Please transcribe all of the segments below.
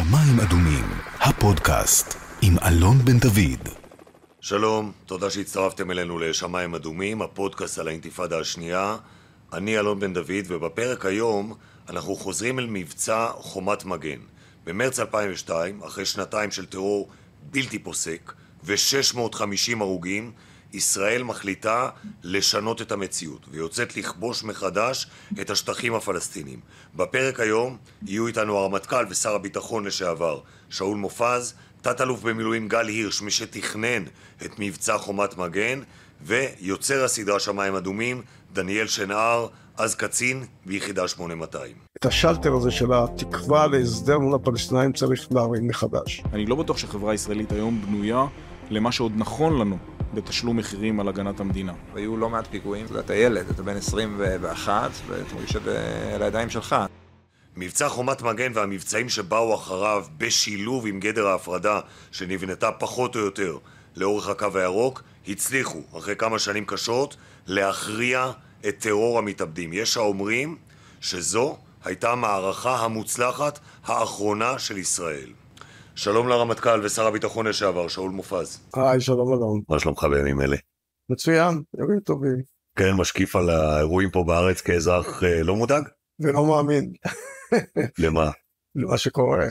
שמיים אדומים, הפודקאסט עם אלון בן דוד. שלום, תודה שהצטרפתם אלינו לשמיים אדומים, הפודקאסט על האינתיפאדה השנייה. אני אלון בן דוד, ובפרק היום אנחנו חוזרים אל מבצע חומת מגן. במרץ 2002, אחרי שנתיים של טרור בלתי פוסק ו-650 הרוגים, ישראל מחליטה לשנות את המציאות ויוצאת לכבוש מחדש את השטחים הפלסטיניים. בפרק היום יהיו איתנו הרמטכ"ל ושר הביטחון לשעבר שאול מופז, תת-אלוף במילואים גל הירש, מי שתכנן את מבצע חומת מגן, ויוצר הסדרה שמיים אדומים, דניאל שנהר, אז קצין ביחידה 8200. את השלטר הזה של התקווה להסדר מול הפלסטינאים צריך להרים מחדש. אני לא בטוח שהחברה הישראלית היום בנויה למה שעוד נכון לנו בתשלום מחירים על הגנת המדינה. היו לא מעט פיגועים, אתה ילד, אתה בן 21, ואתה מרגיש שזה על הידיים שלך. מבצע חומת מגן והמבצעים שבאו אחריו בשילוב עם גדר ההפרדה שנבנתה פחות או יותר לאורך הקו הירוק הצליחו, אחרי כמה שנים קשות, להכריע את טרור המתאבדים. יש האומרים שזו הייתה המערכה המוצלחת האחרונה של ישראל. שלום לרמטכ"ל ושר הביטחון לשעבר, שאול מופז. היי, שלום אלון. מה שלומך בימים אלה? מצוין, ימים טובים. כן, משקיף על האירועים פה בארץ כאזרח אה, לא מודאג? ולא מאמין למה? למה שקורה.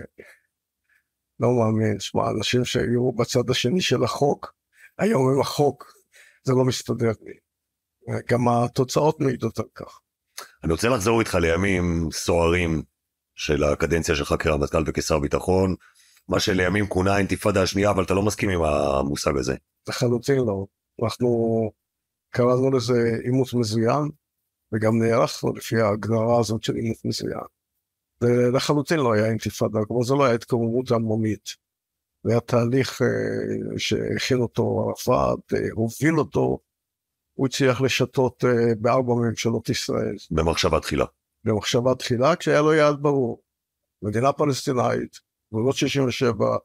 לא מאמין. שמע, אנשים שהיו בצד השני של החוק, היום עם החוק, זה לא מסתדר לי. גם התוצאות מעידות על כך. אני רוצה לחזור איתך לימים סוערים של הקדנציה שלך כרמטכ"ל וכשר ביטחון, מה שלימים כונה האינתיפאדה השנייה, אבל אתה לא מסכים עם המושג הזה. לחלוטין לא. אנחנו קראנו לזה עימות מזוין, וגם נערכנו לפי ההגדרה הזאת של עימות מזוין. זה לחלוטין לא היה אינתיפאדה, כלומר זה לא היה התקוממות עממית. זה היה תהליך אה, שהכין אותו ערפאת, אה, הוביל אותו, הוא הצליח לשתות אה, בארבע ממשלות ישראל. במחשבה תחילה. במחשבה תחילה, כשהיה לו יעד ברור. מדינה פלסטינאית, גבולות 67,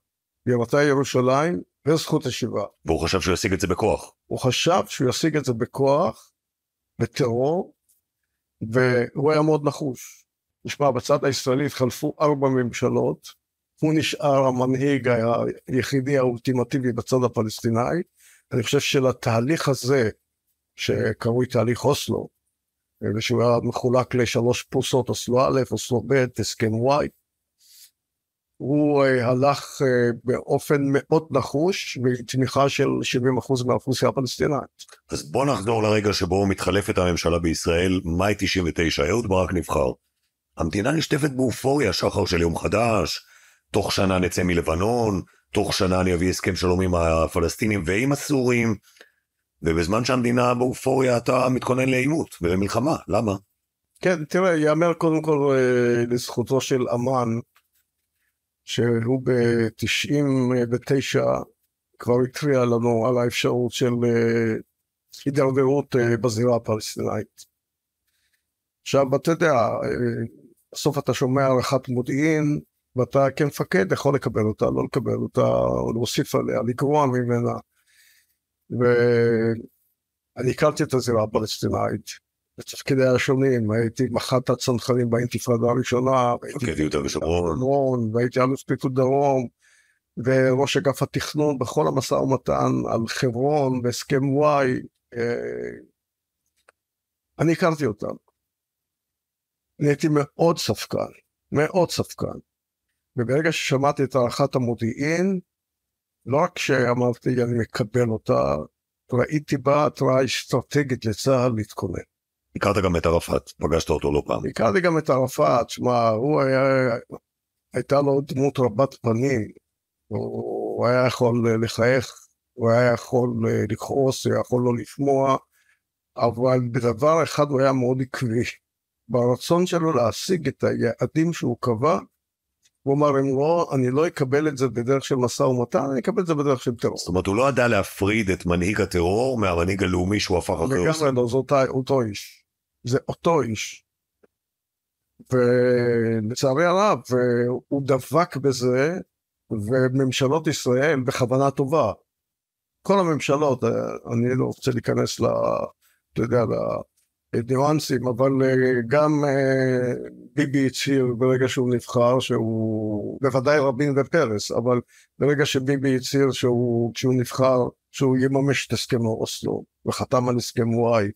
בירתה ירושלים וזכות השיבה. והוא חשב שהוא ישיג את זה בכוח. הוא חשב שהוא ישיג את זה בכוח, בטרור, והוא היה מאוד נחוש. נשמע, בצד הישראלי התחלפו ארבע ממשלות, הוא נשאר המנהיג היחידי האולטימטיבי בצד הפלסטיני. אני חושב שלתהליך הזה, שקרוי תהליך אוסלו, ושהוא היה מחולק לשלוש פרוסות, אוסלו א', אוסלו ב', הסכם וואי, הוא uh, הלך uh, באופן מאוד נחוש בתמיכה של 70% מהאוכלוסייה הפלסטינאית. אז בוא נחזור לרגע שבו מתחלפת הממשלה בישראל, מאי 99, אהוד ברק נבחר. המדינה נשטפת באופוריה, שחר של יום חדש, תוך שנה נצא מלבנון, תוך שנה אני אביא הסכם שלום עם הפלסטינים ועם הסורים, ובזמן שהמדינה באופוריה אתה מתכונן לעימות ולמלחמה, למה? כן, תראה, יאמר קודם כל uh, לזכותו של אמ"ן, שהוא ב-99 כבר התריע לנו על האפשרות של אה, הידרדרות אה, בזירה הפלסטינאית. עכשיו אתה יודע, אה, בסוף אתה שומע הערכת מודיעין ואתה כמפקד יכול לקבל אותה, לא לקבל אותה, או להוסיף עליה, לגרוע ממנה. ואני הכרתי את הזירה הפלסטינאית, בתפקידי השונים, הייתי מח"ט הצנחנים באינתיפאדה הראשונה, והייתי יהודה ושומרון, והייתי אלוף פיקוד דרום, וראש אגף התכנון בכל המשא ומתן על חברון והסכם וואי, אה, אני הכרתי אותם. אני הייתי מאוד ספקן, מאוד ספקן. וברגע ששמעתי את הערכת המודיעין, לא רק שאמרתי אני מקבל אותה, ראיתי בה התראה אסטרטגית לצה"ל להתכונן. הכרת גם את ערפאת, פגשת אותו לא פעם. הכרתי גם את ערפאת, שמע, הוא היה, הייתה לו דמות רבת פנים, הוא היה יכול לחייך, הוא היה יכול לכעוס, הוא היה יכול לא לשמוע, אבל בדבר אחד הוא היה מאוד עקבי, ברצון שלו להשיג את היעדים שהוא קבע, הוא אמר, אם לא, אני לא אקבל את זה בדרך של משא ומתן, אני אקבל את זה בדרך של טרור. זאת אומרת, הוא לא ידע להפריד את מנהיג הטרור מהמנהיג הלאומי שהוא הפך אחרי לגמרי לא, זה אותו איש. זה אותו איש. ולצערי הרב, הוא דבק בזה, וממשלות ישראל בכוונה טובה. כל הממשלות, אני לא רוצה להיכנס ל... אתה יודע, ניואנסים, אבל אה, גם אה, ביבי הצהיר ברגע שהוא נבחר שהוא, בוודאי רבין ופרס, אבל ברגע שביבי הצהיר שהוא, כשהוא נבחר, שהוא יממש את הסכם אוסלו, וחתם על הסכם וואי,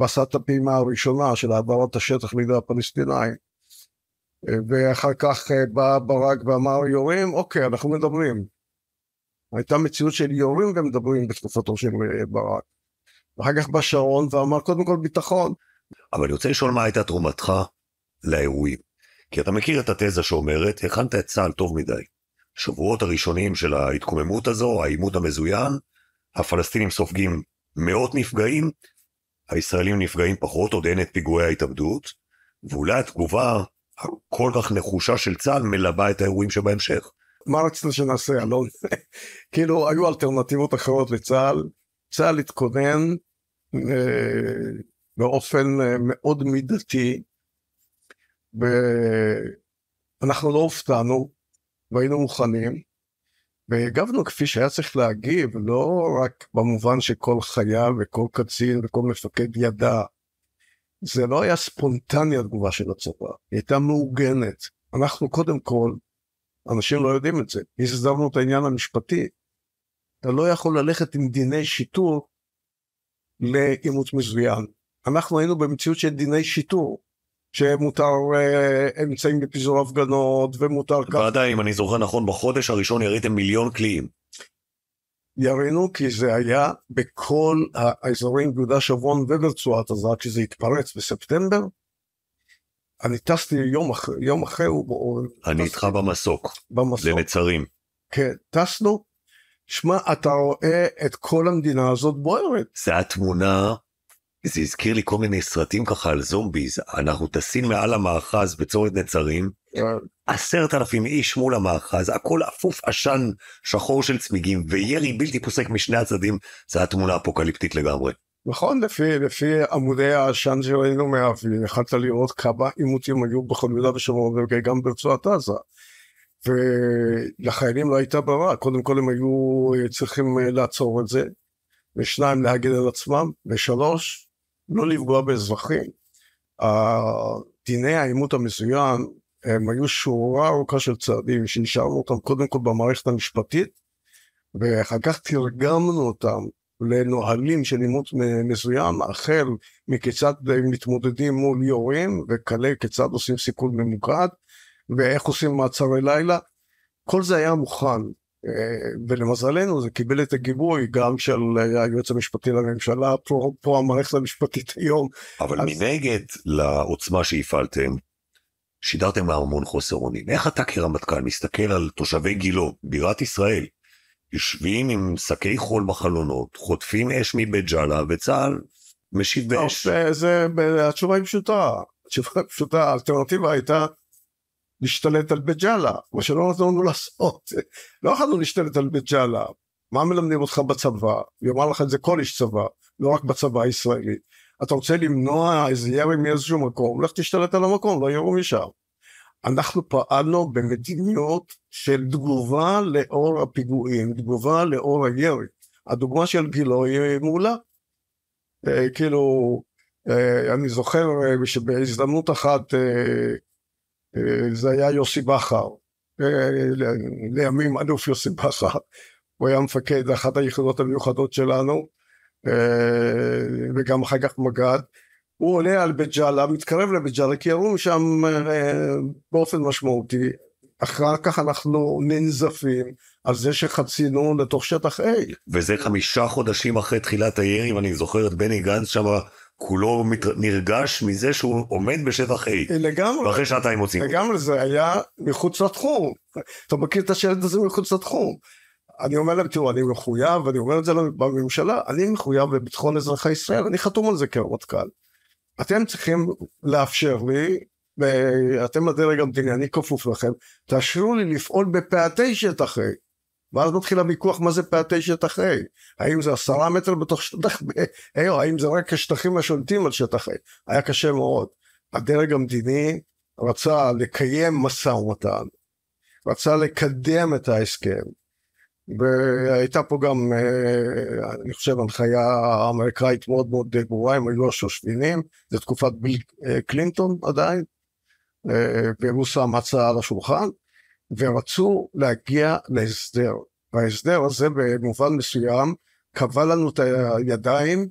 ועשה את הפעימה הראשונה של העברת השטח לידי הפלסטינאים, אה, ואחר כך בא ברק ואמר יורים, אוקיי, אנחנו מדברים. הייתה מציאות של יורים ומדברים בתקופתו של ברק. ואחר כך בא שרון ואמר קודם כל ביטחון. אבל אני רוצה לשאול מה הייתה תרומתך לאירועים. כי אתה מכיר את התזה שאומרת, הכנת את צה"ל טוב מדי. שבועות הראשונים של ההתקוממות הזו, העימות המזוין, הפלסטינים סופגים מאות נפגעים, הישראלים נפגעים פחות, עוד אין את פיגועי ההתאבדות, ואולי התגובה הכל כך נחושה של צה"ל מלבה את האירועים שבהמשך. מה רצית שנעשה, אלון? כאילו, היו אלטרנטיבות אחרות לצה"ל, צה"ל התכונן אה, באופן אה, מאוד מידתי, ואנחנו לא הופתענו והיינו מוכנים, והגבנו כפי שהיה צריך להגיב, לא רק במובן שכל חייל וכל קצין וכל מפקד ידע. זה לא היה ספונטני התגובה של הצבא, היא הייתה מעוגנת. אנחנו קודם כל, אנשים לא יודעים את זה, הסדרנו את העניין המשפטי, אתה לא יכול ללכת עם דיני שיטור לאימוץ מזוין. אנחנו היינו במציאות של דיני שיטור, שמותר אה, אמצעים לפיזור הפגנות ומותר כך. ועדיין, אם אני זוכר נכון, בחודש הראשון יריתם מיליון קליעים. ירינו כי זה היה בכל האזורים ביהודה שומרון וברצועת עזה, כשזה התפרץ בספטמבר. אני טסתי יום אחרי, יום אחרי, אני איתך במסוק, במסוק, לנצרים. כן, טסנו, שמע, אתה רואה את כל המדינה הזאת בוערת. זה התמונה, זה הזכיר לי כל מיני סרטים ככה על זומביז, אנחנו טסים מעל המאחז בצורת נצרים. עשרת אלפים איש מול המאחז, הכל אפוף עשן שחור של צמיגים, וירי בלתי פוסק משני הצדדים, זה התמונה אפוקליפטית לגמרי. נכון, לפי, לפי עמודי העשן שראינו מהאוויר, יכלת לראות כמה עימותים היו בכל יהודה ושומרון וגם ברצועת עזה. ולחיילים לא הייתה ברירה, קודם כל הם היו צריכים אה, לעצור את זה, ושניים להגן על עצמם, ושלוש, לא לפגוע באזרחים. דיני העימות המזוין הם היו שורה ארוכה של צעדים שנשארנו אותם קודם כל במערכת המשפטית, ואחר כך תרגמנו אותם לנהלים של עימות מזוין, החל מכיצד מתמודדים מול יורים, וכלה כיצד עושים סיכול ממוקד, ואיך עושים מעצרי לילה, כל זה היה מוכן, ולמזלנו זה קיבל את הגיבוי גם של היועץ המשפטי לממשלה, פה, פה המערכת המשפטית היום. אבל אז... מנגד לעוצמה שהפעלתם, שידרתם לה המון חוסר אונים. איך אתה כרמטכ"ל מסתכל על תושבי גילו, בירת ישראל, יושבים עם שקי חול בחלונות, חוטפים אש מבית ג'אלה, וצה"ל משיב באש. זה, התשובה היא פשוטה, התשובה פשוטה, האלטרנטיבה הייתה להשתלט על בית ג'אלה, מה שלא נתנו לנו לעשות. לא יכולנו להשתלט על בית ג'אלה. מה מלמדים אותך בצבא? יאמר לך את זה כל איש צבא, לא רק בצבא הישראלי. אתה רוצה למנוע איזה ירי מאיזשהו מקום, לך תשתלט על המקום, לא ירו משם. אנחנו פעלנו במדיניות של תגובה לאור הפיגועים, תגובה לאור הירי. הדוגמה של גילו היא מעולה. אה, כאילו, אה, אני זוכר אה, שבהזדמנות אחת זה היה יוסי בכר, אה, לימים אלוף יוסי בכר, הוא היה מפקד אחת היחידות המיוחדות שלנו, אה, וגם אחר כך מג"ד, הוא עולה על בית ג'אלה, מתקרב לבית ג'אלה, כי ירו שם באופן משמעותי, אחר כך אנחנו ננזפים על זה שחצינו לתוך שטח A. וזה חמישה חודשים אחרי תחילת הירי, ואני זוכר את בני גנץ שם כולו מת... נרגש מזה שהוא עומד בשטח A. לגמרי. ואחרי שעתיים מוצאים. לגמרי, זה היה מחוץ לתחום. אתה מכיר את השלט הזה מחוץ לתחום. אני אומר להם, תראו, אני מחויב, ואני אומר את זה בממשלה, אני מחויב לביטחון אזרחי ישראל, אני חתום על זה כרמטכ"ל. אתם צריכים לאפשר לי, ואתם הדרג המדיני, אני כפוף לכם, תאשרו לי לפעול בפאתי שטח A. ואז מתחיל הוויכוח מה זה פאתי שטח A, האם זה עשרה מטר בתוך שטח A או האם זה רק השטחים השולטים על שטח A, היה קשה מאוד. הדרג המדיני רצה לקיים משא ומתן, רצה לקדם את ההסכם, והייתה פה גם, אה, אני חושב, הנחיה אמריקאית מאוד מאוד ברורה, הם היו השושבינים, זו תקופת ביל אה, קלינטון עדיין, אה, והוא שם הצעה על השולחן, ורצו להגיע להסדר. וההסדר הזה במובן מסוים קבע לנו את הידיים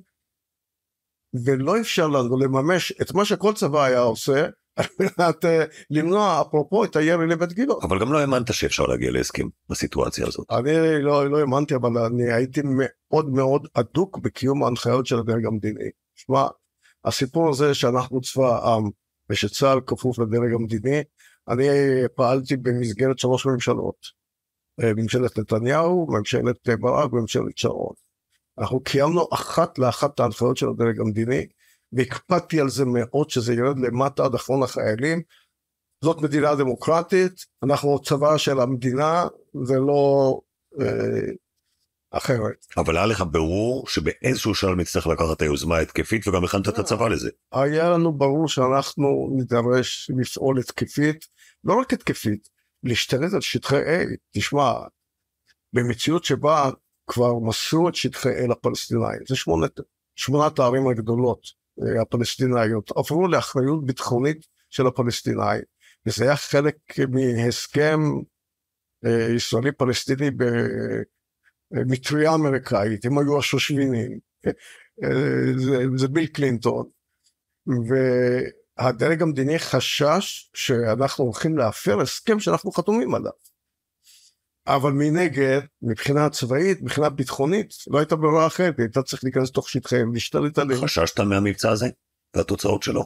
ולא אפשר לנו לממש את מה שכל צבא היה עושה על מנת אה, למנוע אפרופו את הירי לבית גילו. אבל גם לא האמנת שאפשר להגיע להסכם בסיטואציה הזאת. אני לא, לא האמנתי אבל אני הייתי מאוד מאוד אדוק בקיום ההנחיות של הדרג המדיני. שמע, הסיפור הזה שאנחנו צבא העם ושצה"ל כפוף לדרג המדיני, אני פעלתי במסגרת שלוש ממשלות. אה, ממשלת נתניהו, ממשלת ברק וממשלת שרון. אנחנו קיימנו אחת לאחת את ההנחיות של הדרג המדיני, והקפדתי על זה מאוד שזה ירד למטה עד אחרון החיילים. זאת מדינה דמוקרטית, אנחנו צבא של המדינה, זה לא אה, אחרת. אבל היה לך ברור שבאיזשהו שלב נצטרך לקחת את היוזמה ההתקפית וגם הכנת את הצבא לזה. היה לנו ברור שאנחנו נידרש לפעול התקפית, לא רק התקפית, להשתלט על שטחי A. תשמע, במציאות שבה כבר מסרו את שטחי A לפלסטינאים, זה שמונת, שמונת הערים הגדולות אה, הפלסטינאיות, עברו לאחריות ביטחונית של הפלסטינאים, וזה היה חלק מהסכם אה, ישראלי במטריה אמריקאית, הם היו השושבינים, זה, זה ביל קלינטון, והדרג המדיני חשש שאנחנו הולכים להפר הסכם שאנחנו חתומים עליו. אבל מנגד, מבחינה צבאית, מבחינה ביטחונית, לא הייתה ברירה אחרת, הייתה צריך להיכנס לתוך שטחיהם, להשתלט עליהם. חששת מהמבצע הזה? והתוצאות שלו?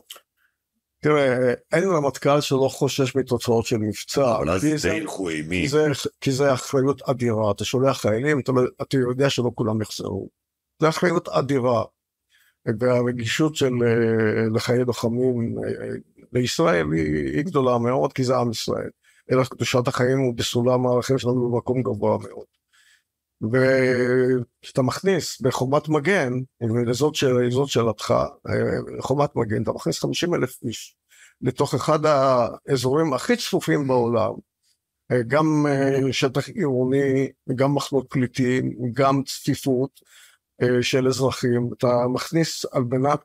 תראה, אין רמטכ"ל שלא חושש מתוצאות של מבצע. אבל אז זה ילכו אימים. כי זה אחריות אדירה, אתה שולח חיילים, אתה, אתה יודע שלא כולם יחזרו. זה אחריות אדירה. והרגישות של אה, לחיי לוחמים אה, לישראל היא, היא גדולה מאוד, כי זה עם ישראל. אלא קדושת החיים הוא בסולם הערכים שלנו במקום גבוה מאוד. וכשאתה מכניס בחומת מגן, וזאת של, שאלתך, חומת מגן, אתה מכניס 50 אלף איש לתוך אחד האזורים הכי צפופים בעולם, גם שטח עירוני, גם מחנות פליטים, גם צפיפות של אזרחים, אתה מכניס על מנת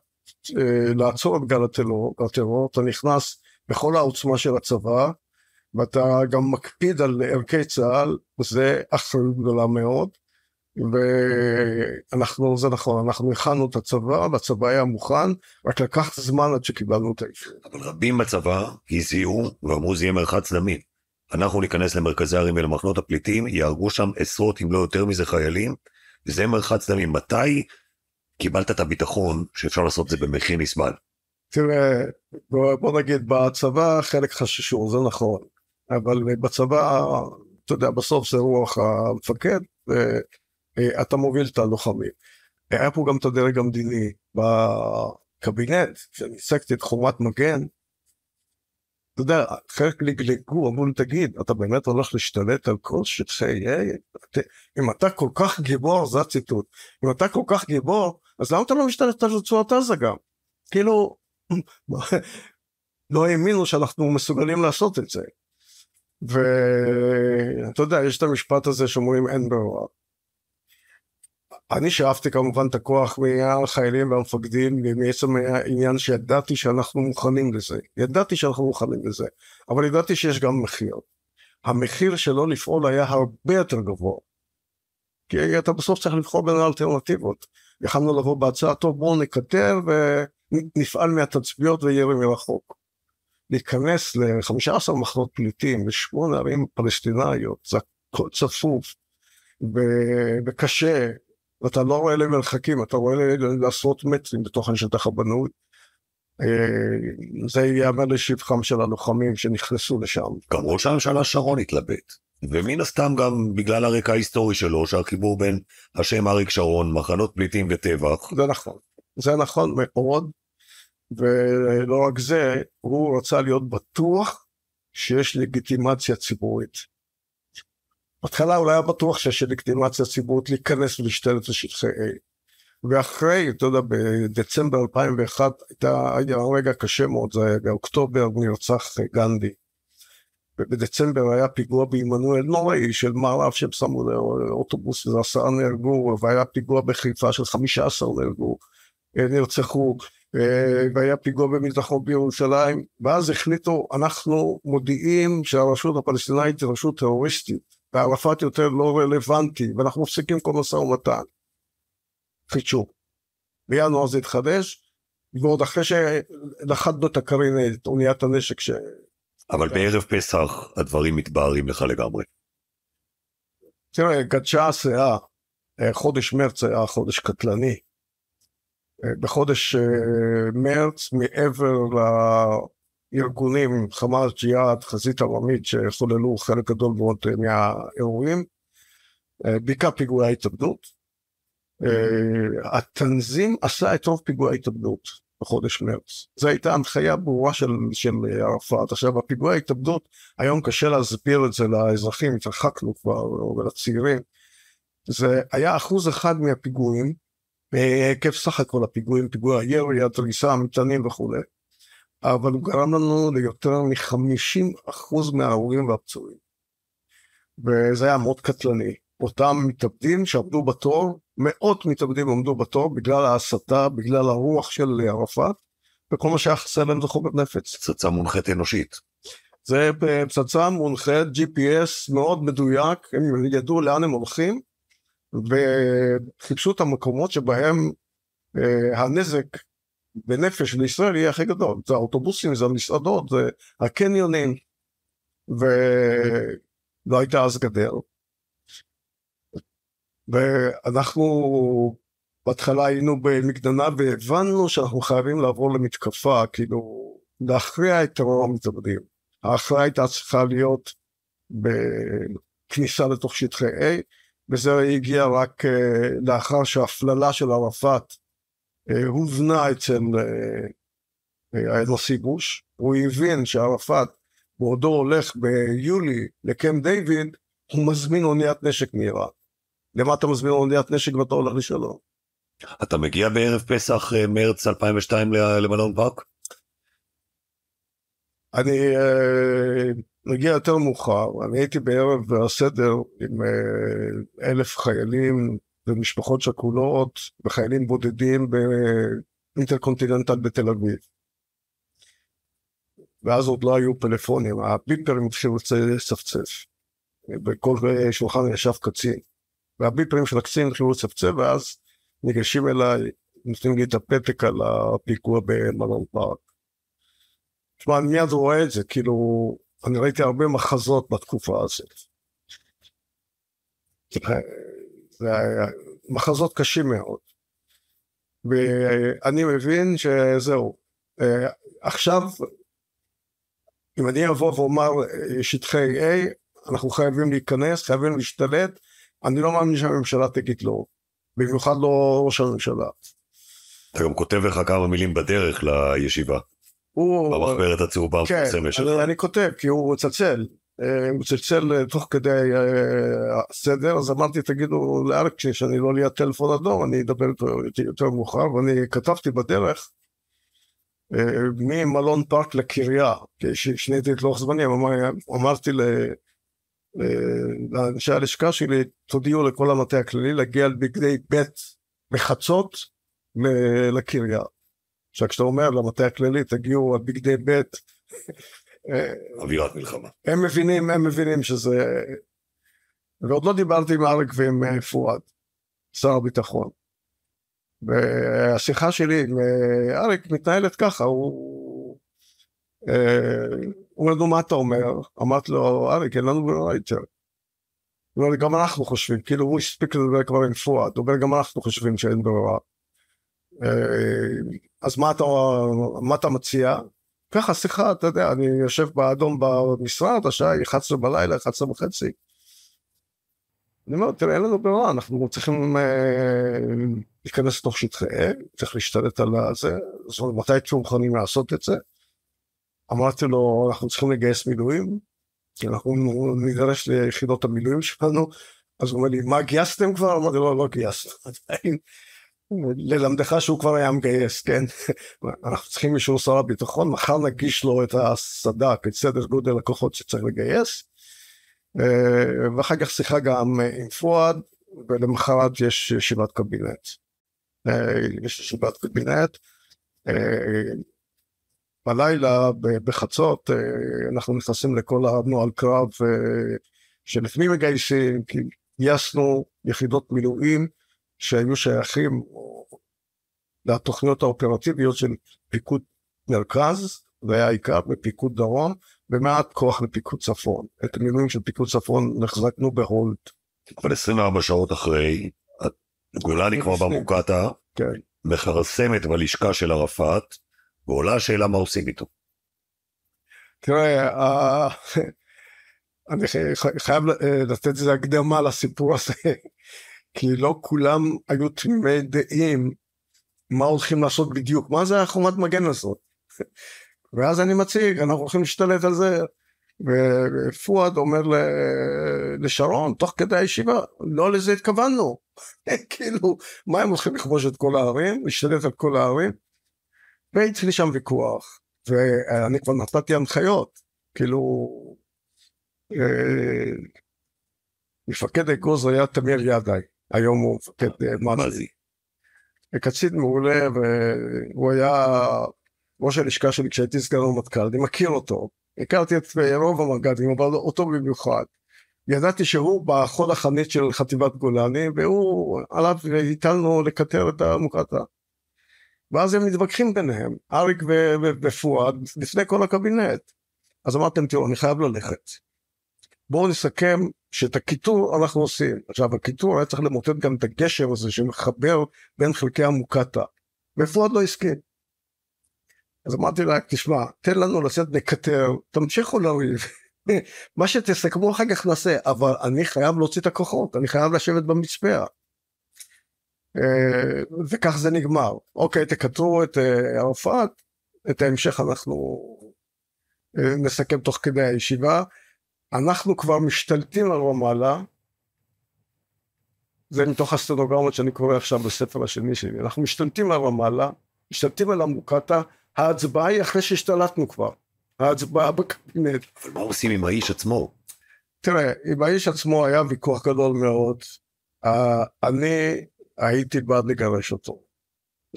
לעצור את גל הטרור, הטרור, אתה נכנס בכל העוצמה של הצבא, ואתה גם מקפיד על ערכי צה"ל, זה אחריות גדולה מאוד. ואנחנו, זה נכון, אנחנו הכנו את הצבא, והצבא היה מוכן, רק לקח זמן עד שקיבלנו את האישור. אבל רבים בצבא הזהירו ואמרו זה יהיה מרחץ דמים. אנחנו ניכנס למרכזי הערים ולמחנות הפליטים, יהרגו שם עשרות אם לא יותר מזה חיילים, וזה מרחץ דמים. מתי קיבלת את הביטחון שאפשר לעשות את זה במחיר נסבל? תראה, בוא נגיד, בצבא חלק חששו, זה נכון. אבל בצבא, אתה יודע, בסוף זה רוח המפקד, ואתה מוביל את הלוחמים. היה פה גם את הדרג המדיני בקבינט, כשאני הצגתי את חומת מגן, אתה יודע, חלק לגלגו, אמרו לי, תגיד, אתה באמת הולך להשתלט על כל שטחי A? אם אתה כל כך גיבור, זה הציטוט, אם אתה כל כך גיבור, אז למה אתה לא משתלט על רצועת עזה גם? כאילו, לא האמינו שאנחנו מסוגלים לעשות את זה. ואתה יודע, יש את המשפט הזה שאומרים אין ברירה. אני שאפתי כמובן את הכוח מהחיילים והמפקדים ומעצם העניין שידעתי שאנחנו מוכנים לזה. ידעתי שאנחנו מוכנים לזה, אבל ידעתי שיש גם מחיר. המחיר שלו לפעול היה הרבה יותר גבוה. כי אתה בסוף צריך לבחור בין האלטרנטיבות. יכלנו לבוא בהצעה, טוב בואו נקטר ונפעל מהתצפיות וירי מרחוק. להיכנס ל-15 מחנות פליטים ושמונה ערים פלסטינאיות, זה הכל צפוף וקשה, ואתה לא רואה למרחקים, אתה רואה לעשרות מטרים בתוך השטח הבנוי. אה, זה ייאמר לשבחם של הלוחמים שנכנסו לשם. גם ראש הממשלה שרון התלבט. ומן הסתם גם בגלל הרקע ההיסטורי שלו, שהחיבור בין השם אריק שרון, מחנות פליטים וטבח. זה נכון, זה נכון מאוד, ולא רק זה, הוא רצה להיות בטוח שיש לגיטימציה ציבורית. בהתחלה הוא לא היה בטוח שיש לגיטימציה ציבורית להיכנס ולהשתלט לשטחי A. ואחרי, אתה יודע, בדצמבר 2001 הייתה, היה רגע קשה מאוד, זה היה באוקטובר נרצח גנדי. בדצמבר היה פיגוע בעמנואל נוראי של מערב שהם שמו לאוטובוס ועשרה נהרגו, והיה פיגוע בחיפה של חמישה עשר נהרגו, אה, נרצחו, והיה פיגוע במזרחו בירושלים, ואז החליטו, אנחנו מודיעים שהרשות הפלסטינאית היא רשות טרוריסטית, וערפאת יותר לא רלוונטי, ואנחנו מפסיקים כל משא ומתן. חידשו. בינואר זה התחדש, ועוד אחרי שלכדנו את הקרינט, אוניית הנשק ש... אבל בערב פסח הדברים מתבהרים לך לגמרי. תראה, גדשה הסאה, אה, חודש מרץ היה חודש קטלני. אה, בחודש אה, מרץ, מעבר לארגונים חמאס, ג'יהאד, חזית עממית, שחוללו חלק גדול מאוד מהאירועים, בעיקר פיגועי התאבדות. התנזים עשה את רוב פיגועי ההתאבדות. בחודש מרץ. זו הייתה הנחיה ברורה של, של ערפאת. עכשיו, הפיגועי ההתאבדות, היום קשה להסביר את זה לאזרחים, התרחקנו כבר, או לצעירים. זה היה אחוז אחד מהפיגועים, בהיקף סך הכל הפיגועים, פיגועי הירי, התריסה, המטענים וכולי, אבל הוא גרם לנו ליותר מ-50 אחוז מההרוגים והפצועים. וזה היה מאוד קטלני. אותם מתאבדים שעמדו בתור, מאות מתאבדים עמדו בתור בגלל ההסתה, בגלל הרוח של ערפאת, וכל מה שהיה חסר להם זה חומר נפץ. פצצה מונחית אנושית. זה פצצה מונחית GPS מאוד מדויק, הם ידעו לאן הם הולכים, וחיפשו את המקומות שבהם אה, הנזק בנפש לישראל יהיה הכי גדול. זה האוטובוסים, זה המסעדות, זה הקניונים, ולא הייתה אז גדר. ואנחנו בהתחלה היינו במקדנה והבנו שאנחנו חייבים לעבור למתקפה, כאילו להכריע את טרור המתאבדים. ההכרעה הייתה צריכה להיות בכניסה לתוך שטחי A, וזה הגיע רק uh, לאחר שההפללה של ערפאת uh, הובנה אצל הנשיא בוש. הוא הבין שערפאת בעודו הולך ביולי לקמפ דיוויד, הוא מזמין אוניית נשק מאיראן. למה אתה מזמין אוניית נשק ואתה הולך לשלום? אתה מגיע בערב פסח אה, מרץ 2002 למלון פארק? אני uh, מגיע יותר מאוחר, אני הייתי בערב הסדר עם uh, אלף חיילים ומשפחות שכולות וחיילים בודדים באינטרקונטיננטל בתל אביב. ואז עוד לא היו פלאפונים, הביפרים התחילו לצפצף. בכל שולחן ישב קצין. והביפרים של הקצין התחילו לצפצף, ואז ניגשים אליי, נותנים לי את הפתק על הפיגוע במלון פארק. תשמע, אני מיד רואה את זה, כאילו, אני ראיתי הרבה מחזות בתקופה הזאת. זה היה מחזות קשים מאוד. ואני מבין שזהו, עכשיו, אם אני אבוא ואומר שטחי A, אנחנו חייבים להיכנס, חייבים להשתלט, אני לא מאמין שהממשלה תגיד לא, במיוחד לא ראש הממשלה. אתה גם כותב לך כמה מילים בדרך לישיבה. הוא... במחברת הצהובה כן, אני, אני כותב, כי הוא צלצל. אה, הוא צלצל אה, תוך כדי אה, הסדר, אז אמרתי, תגידו לארקשי שאני לא ליד טלפון אדום, אני אדבר איתו יותר מאוחר, ואני כתבתי בדרך ממלון פארק לקריה, כששיניתי את לוח זמנים, אמרתי לאנשי הלשכה שלי, תודיעו לכל המטה הכללי להגיע על בגדי ב' בחצות לקריה. עכשיו כשאתה אומר למטה הכללי תגיעו על בגדי ב' אה, אווירת מלחמה. הם מבינים, הם מבינים שזה... ועוד לא דיברתי עם אריק ועם אה, פואד, שר הביטחון. והשיחה שלי עם אה, אריק מתנהלת ככה, הוא... הוא אומר לו, מה אתה אומר? אמרתי לו, אריק, אין לנו ברירה יותר. הוא אומר גם אנחנו חושבים, כאילו הוא הספיק לדבר כבר עם פואד, הוא אומר, גם אנחנו חושבים שאין ברירה. אה, אז מה אתה, מה אתה מציע? ככה שיחה, אתה יודע, אני יושב באדום במשרד, השעה היא 11 בלילה, 11 וחצי. אני אומר, תראה, אין לנו ברירה, אנחנו צריכים אה, להיכנס לתוך שטחי צריך להשתלט על זה, זאת אומרת, מתי תהיו מוכנים לעשות את זה? אמרתי לו, אנחנו צריכים לגייס מילואים, אנחנו נידרש ליחידות המילואים שלנו, אז הוא אומר לי, מה גייסתם כבר? אמרתי לו, לא גייסנו עדיין. ללמדך שהוא כבר היה מגייס, כן? אנחנו צריכים אישור שר הביטחון, מחר נגיש לו את הסד"כ, את סדר גודל הכוחות שצריך לגייס. אה, ואחר כך שיחה גם עם פואד, ולמחרת יש ישיבת קבינט. אה, יש ישיבת קבינט. אה, בלילה בחצות אנחנו נכנסים לכל הנוהל קרב שלפני מגייסים, כי גייסנו יחידות מילואים שהיו שייכים לתוכניות האופרטיביות של פיקוד מרכז, זה היה העיקר, בפיקוד דרום, ומעט כוח לפיקוד צפון. את המילואים של פיקוד צפון החזקנו בהולט. אבל 24 שעות אחרי, גולני כבר במוקטעה, כן. מכרסמת בלשכה של ערפאת, ועולה השאלה מה עושים איתו. תראה, אני חייב לתת איזה הקדמה לסיפור הזה, כי לא כולם היו תמימי דעים מה הולכים לעשות בדיוק, מה זה החומת מגן הזאת. ואז אני מציג, אנחנו הולכים להשתלט על זה, ופואד אומר לשרון, תוך כדי הישיבה, לא לזה התכוונו. כאילו, מה הם הולכים לכבוש את כל הערים, להשתלט על כל הערים? והתחיל שם ויכוח, ואני כבר נתתי הנחיות, כאילו, אה, מפקד אגוז היה תמיר ידעי, היום הוא מפקד אה, מזי. קצין מעולה, והוא היה ראש הלשכה שלי כשהייתי סגן רמטכ"ל, אני מכיר אותו, הכרתי את רוב המג"דים, אבל אותו במיוחד. ידעתי שהוא בחוד החנית של חטיבת גולני, והוא עליו והטלנו לקטר את המוקטעה. ואז הם מתווכחים ביניהם, אריק ופואד, לפני כל הקבינט. אז אמרתם, תראו, אני חייב ללכת. בואו נסכם שאת הקיטור אנחנו עושים. עכשיו, הקיטור היה צריך למוטט גם את הגשר הזה שמחבר בין חלקי המוקטעה. ופואד לא הסכים. אז אמרתי לה, תשמע, תן לנו לצאת נקטר, תמשיכו לריב. מה שתסכמו אחר כך נעשה, אבל אני חייב להוציא את הכוחות, אני חייב לשבת במצפה. אה, וכך זה נגמר. אוקיי, תקטרו את אה, ערפאת, את ההמשך אנחנו אה, נסכם תוך כדי הישיבה. אנחנו כבר משתלטים על רמאללה, זה מתוך הסטנוגרמות שאני קורא עכשיו בספר השני שלי, אנחנו משתלטים על רמאללה, משתלטים על המוקטעה, ההצבעה היא אחרי שהשתלטנו כבר, ההצבעה בקבינט. אבל מה עושים עם האיש עצמו? תראה, עם האיש עצמו היה ויכוח גדול מאוד. Uh, אני הייתי בעד לגרש אותו.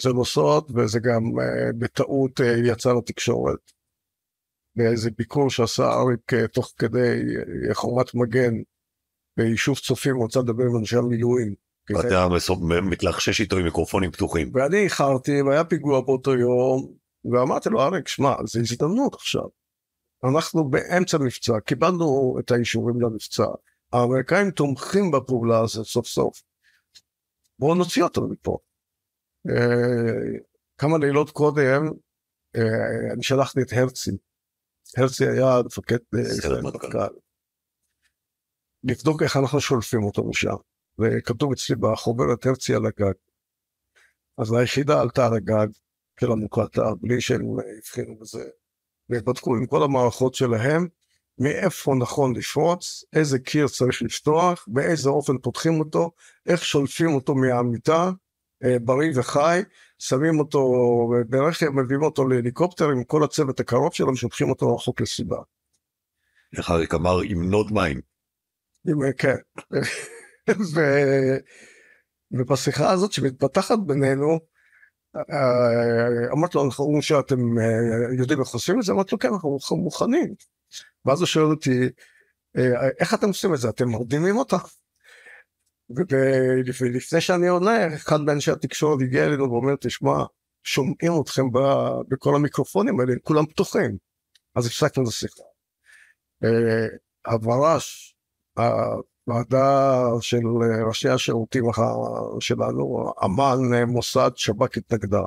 זה לא סוד, וזה גם uh, בטעות uh, יצא לתקשורת. באיזה ביקור שעשה אריק uh, תוך כדי uh, חומת מגן ביישוב צופים, הוא רוצה לדבר עם אנשי המילואים. ואתה מתלחשש איתו עם מיקרופונים פתוחים. ואני איחרתי, והיה פיגוע באותו יום, ואמרתי לו, אריק, שמע, זו הזדמנות עכשיו. אנחנו באמצע מבצע, קיבלנו את האישורים למבצע. האמריקאים תומכים בפעולה הזאת סוף סוף. בואו נוציא אותו מפה. אה, כמה לילות קודם, אה, אני שלחתי את הרצי. הרצי היה מפקד ישראל מפכ"ל. לבדוק איך אנחנו שולפים אותו משם. וכתוב אצלי בחוברת הרצי על הגג. אז היחידה עלתה על הגג, של המוקטעה, בלי שהם הבחינו בזה, ובדקו עם כל המערכות שלהם, מאיפה נכון לפרוץ, איזה קיר צריך לפתוח, באיזה אופן פותחים אותו, איך שולפים אותו מהמיטה, אה, בריא וחי, שמים אותו ברכב, מביאים אותו להליקופטר עם כל הצוות הקרוב שלו, ושולחים אותו רחוק לסיבה. איך אריק אמר, עם נוד מים. עם, כן. ו... ובשיחה הזאת שמתפתחת בינינו, אה, אמרתי לו, אנחנו אומרים שאתם אה, יודעים איך עושים את זה? אמרתי לו, כן, אנחנו מוכנים. ואז הוא שואל אותי, אה, איך אתם עושים את זה? אתם מרדימים אותה? ולפני שאני עונה, אחד מאנשי התקשורת הגיע אלינו ואומר, תשמע, שומעים אתכם בכל המיקרופונים האלה, כולם פתוחים. אז הפסקנו את השיחה. הוור"ש, ועדה של אה, ראשי השירותים שלנו, אמ"ן, מוסד, שב"כ התנגדה.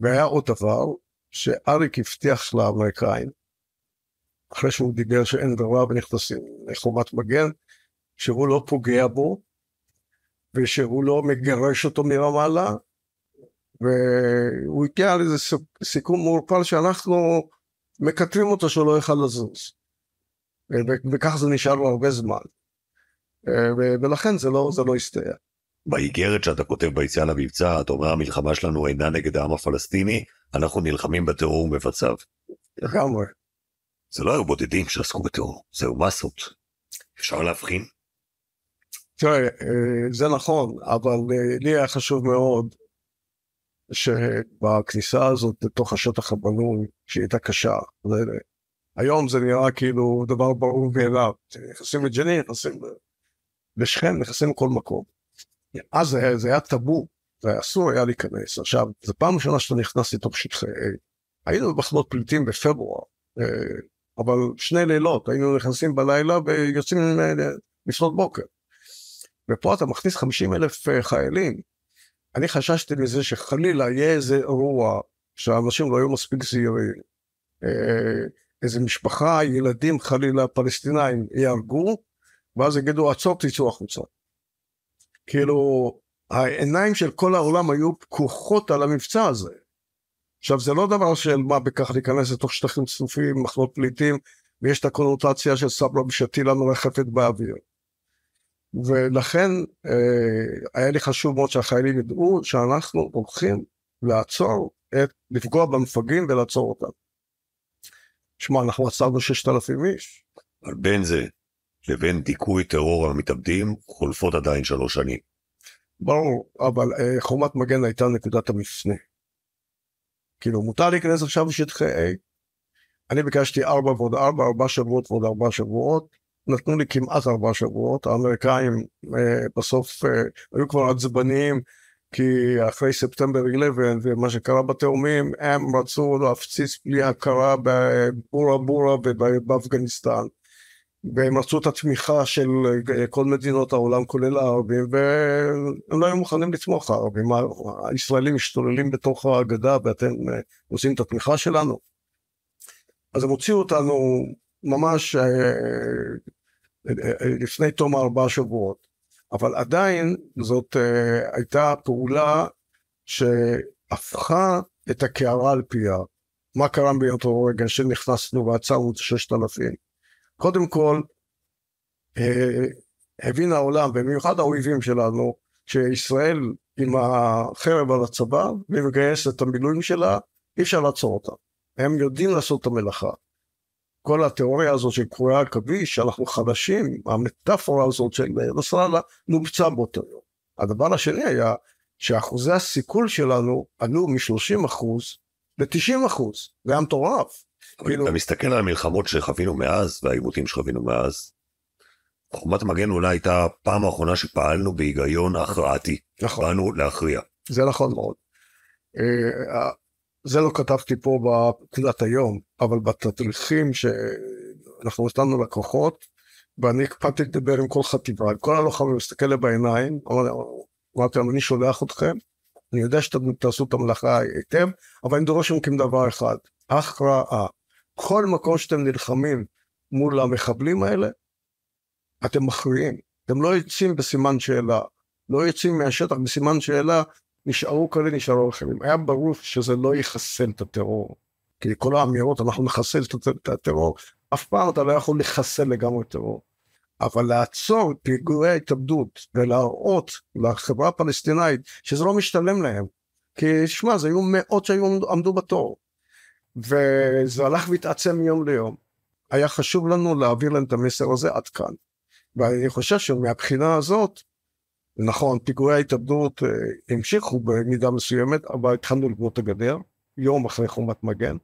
והיה עוד דבר, שאריק הבטיח לאמריקאים, אחרי שהוא דיבר שאין ברירה ונכנסים לחומת מגן, שהוא לא פוגע בו, ושהוא לא מגרש אותו מרמאללה, והוא הגיע לאיזה סיכום מעורפל שאנחנו מקטרים אותו שהוא לא יוכל לזוז. וכך זה נשאר לו הרבה זמן. ולכן זה לא, זה לא הסתייע. באיגרת שאתה כותב ביציאה למבצע, אתה אומר המלחמה שלנו אינה נגד העם הפלסטיני, אנחנו נלחמים בטרור ומבצעיו. לגמרי. זה לא היו בודדים שעסקו בטרור, זהו מסות. אפשר להבחין? תראה, אה, זה נכון, אבל אה, לי היה חשוב מאוד שבכניסה הזאת לתוך השטח הבנוי, שהיא הייתה קשה, היום זה נראה כאילו דבר ברור מאליו, נכנסים לג'נין, נכנסים לשכם, נכנסים לכל מקום. אז זה, זה היה טאבו, זה אסור היה להיכנס. עכשיו, זו פעם ראשונה שאתה נכנס לתוך שטחי A. היינו במחנות פליטים בפברואר, אה, אבל שני לילות, היינו נכנסים בלילה ויוצאים לפנות בוקר. ופה אתה מכניס 50 אלף אה, חיילים. אני חששתי מזה שחלילה יהיה איזה אירוע שהאנשים לא היו מספיק זהירים. אה, איזה משפחה, ילדים חלילה פלסטינאים יהרגו, ואז יגידו עצור תצאו החוצה. כאילו העיניים של כל העולם היו פקוחות על המבצע הזה. עכשיו זה לא דבר של מה בכך להיכנס לתוך שטחים צפופים, מחנות פליטים, ויש את הקונוטציה של סברה בשתילה מרחפת באוויר. ולכן אה, היה לי חשוב מאוד שהחיילים ידעו שאנחנו הולכים לעצור, את, לפגוע במפגעים ולעצור אותם. שמע, אנחנו עצרנו ששת אלפים איש. אבל בין זה לבין דיכוי טרור המתאבדים חולפות עדיין שלוש שנים. ברור, אבל אה, חומת מגן הייתה נקודת המפנה. כאילו, מותר להיכנס עכשיו לשטחי A. אני ביקשתי ארבע ועוד ארבע, ארבע שבועות ועוד ארבע שבועות. נתנו לי כמעט ארבע שבועות, האמריקאים אה, בסוף אה, היו כבר עצבניים כי אחרי ספטמבר 11 ומה שקרה בתאומים הם רצו להפציץ בלי הכרה בבורה בורה ובאפגניסטן. והם רצו את התמיכה של אה, כל מדינות העולם כולל הערבים והם לא היו מוכנים לתמוך. הערבים הישראלים משתוללים בתוך הגדה ואתם אה, עושים את התמיכה שלנו. אז הם הוציאו אותנו ממש אה, לפני תום ארבעה שבועות אבל עדיין זאת uh, הייתה פעולה שהפכה את הקערה על פיה. מה קרה באותו רגע שנכנסנו ועצרנו את ששת אלפים? קודם כל, uh, הבין העולם, במיוחד האויבים שלנו, שישראל עם החרב על הצבא ומגייסת את המילואים שלה, אי אפשר לעצור אותה. הם יודעים לעשות את המלאכה. כל התיאוריה הזאת של קרויה עכביש, שאנחנו חדשים, המטאפורה הזאת של נסראללה, נופצה באותו יום. הדבר השני היה שאחוזי הסיכול שלנו עלו מ-30 אחוז ל-90 אחוז, זה היה מטורף. כאילו... אתה מסתכל על המלחמות שחווינו מאז והעימותים שחווינו מאז, חומת מגן אולי הייתה הפעם האחרונה שפעלנו בהיגיון הכרעתי. נכון. באנו להכריע. זה נכון מאוד. זה לא כתבתי פה בפקודת היום, אבל בתדריכים שאנחנו נתנו לקוחות, ואני הקפדתי לדבר עם כל חטיבה, עם כל הלוחמים, להסתכל להם בעיניים, אמרתי להם, אני שולח אתכם, אני יודע שאתם תעשו את המלאכה היטב, אבל אני דורש מכם דבר אחד, הכרעה. כל מקום שאתם נלחמים מול המחבלים האלה, אתם מכריעים. אתם לא יוצאים בסימן שאלה, לא יוצאים מהשטח בסימן שאלה נשארו כאלה, נשארו אחרים. היה ברור שזה לא יחסל את הטרור. כי כל האמירות, אנחנו נחסל את הטרור, אף פעם אתה לא יכול לחסל לגמרי טרור. אבל לעצור פיגועי ההתאבדות ולהראות לחברה הפלסטינאית שזה לא משתלם להם. כי שמע, זה היו מאות שהיו עמדו בתור. וזה הלך והתעצם מיום ליום. היה חשוב לנו להעביר להם את המסר הזה עד כאן. ואני חושב שמבחינה הזאת, נכון, פיגועי ההתאבדות אה, המשיכו במידה מסוימת, אבל התחלנו לבנות את הגדר, יום אחרי חומת מגן.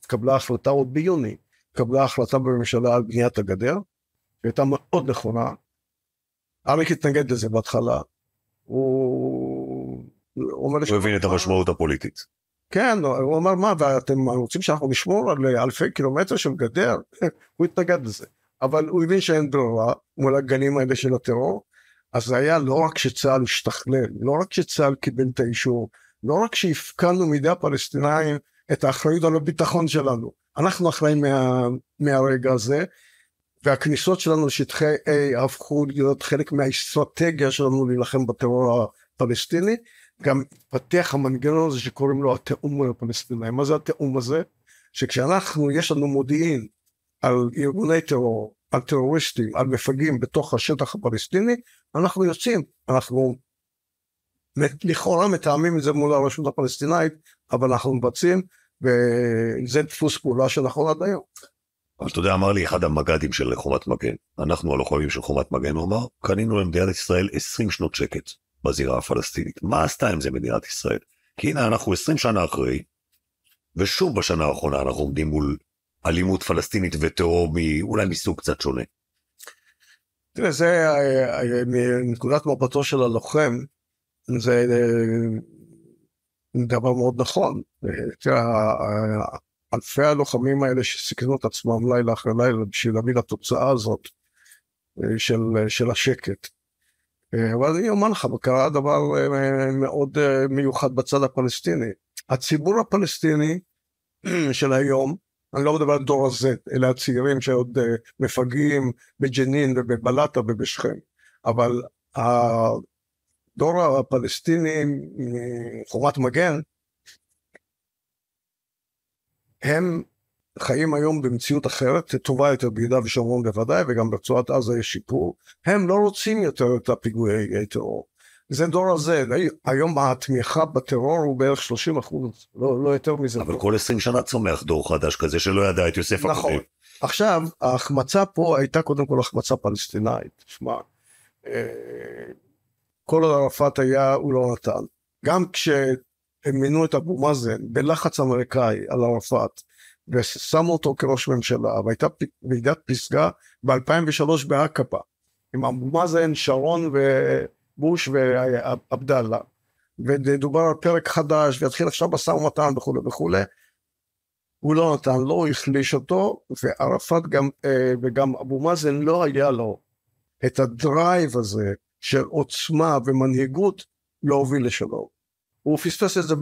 התקבלה החלטה עוד ביוני, התקבלה החלטה בממשלה על בניית הגדר, שהייתה מאוד נכונה. אריק התנגד לזה בהתחלה. הוא... הוא הבין את המשמעות הפוליטית. כן, הוא אמר מה, ואתם רוצים שאנחנו נשמור על אלפי קילומטר של גדר? הוא התנגד לזה. אבל הוא הבין שאין ברירה מול הגנים האלה של הטרור, אז היה לא רק שצה"ל השתכלל, לא רק שצה"ל קיבל את האישור, לא רק שהפקענו מידי הפלסטינאים את האחריות על הביטחון שלנו, אנחנו אחראים מה, מהרגע הזה, והכניסות שלנו לשטחי A הפכו להיות חלק מהאסטרטגיה שלנו להילחם בטרור הפלסטיני, גם התפתח המנגנון הזה שקוראים לו התיאום מול הפלסטינאים. מה זה התיאום הזה? שכשאנחנו, יש לנו מודיעין על ארגוני טרור, על טרוריסטים, על מפגעים בתוך השטח הפלסטיני, אנחנו יוצאים, אנחנו לכאורה מתאמים את זה מול הרשות הפלסטינאית, אבל אנחנו מבצעים, וזה דפוס פעולה שאנחנו עד היום. אבל אתה יודע, אמר לי אחד המג"דים של חומת מגן, אנחנו הלוחמים של חומת מגן, הוא אמר, קנינו למדינת ישראל 20 שנות שקט בזירה הפלסטינית. מה עשתה עם זה מדינת ישראל? כי הנה אנחנו 20 שנה אחרי, ושוב בשנה האחרונה אנחנו עומדים מול אלימות פלסטינית וטרור אולי מסוג קצת שונה. תראה, זה אה, אה, מנקודת מבטו של הלוחם, זה אה, דבר מאוד נכון. תראה, אלפי הלוחמים האלה שסיכנו את עצמם לילה אחרי לילה בשביל להביא לתוצאה הזאת של, של השקט. אבל אני אומר לך, קרה דבר מאוד מיוחד בצד הפלסטיני. הציבור הפלסטיני של היום, אני לא מדבר על דור ה-Z, אלה הצעירים שעוד מפגעים בג'נין ובבלטה ובשכם, אבל הדור הפלסטיני מחומת מגן, הם חיים היום במציאות אחרת, טובה יותר ביהודה ושומרון בוודאי, וגם ברצועת עזה יש שיפור. הם לא רוצים יותר את הפיגועי טרור. זה דור הזה, היום התמיכה בטרור הוא בערך 30 אחוז, לא, לא יותר מזה. אבל כל 20 שנה צומח דור חדש כזה שלא ידע את יוסף נכון. הקודם. עכשיו, ההחמצה פה הייתה קודם כל החמצה פלסטינאית. שמע, אה, כל ערפאת היה, הוא לא נתן. גם כשהם מינו את אבו מאזן בלחץ אמריקאי על ערפאת, ושמו אותו כראש ממשלה, והייתה ועידת פסגה ב-2003 בעקבה, עם אבו מאזן, שרון ובוש ועבדאללה, ודובר על פרק חדש, ויתחיל עכשיו משא ומתן וכולי וכולי. הוא לא נתן לו, הוא החליש אותו, וערפאת גם, אה, וגם אבו מאזן לא היה לו את הדרייב הזה של עוצמה ומנהיגות להוביל לשלום. הוא פספס את זה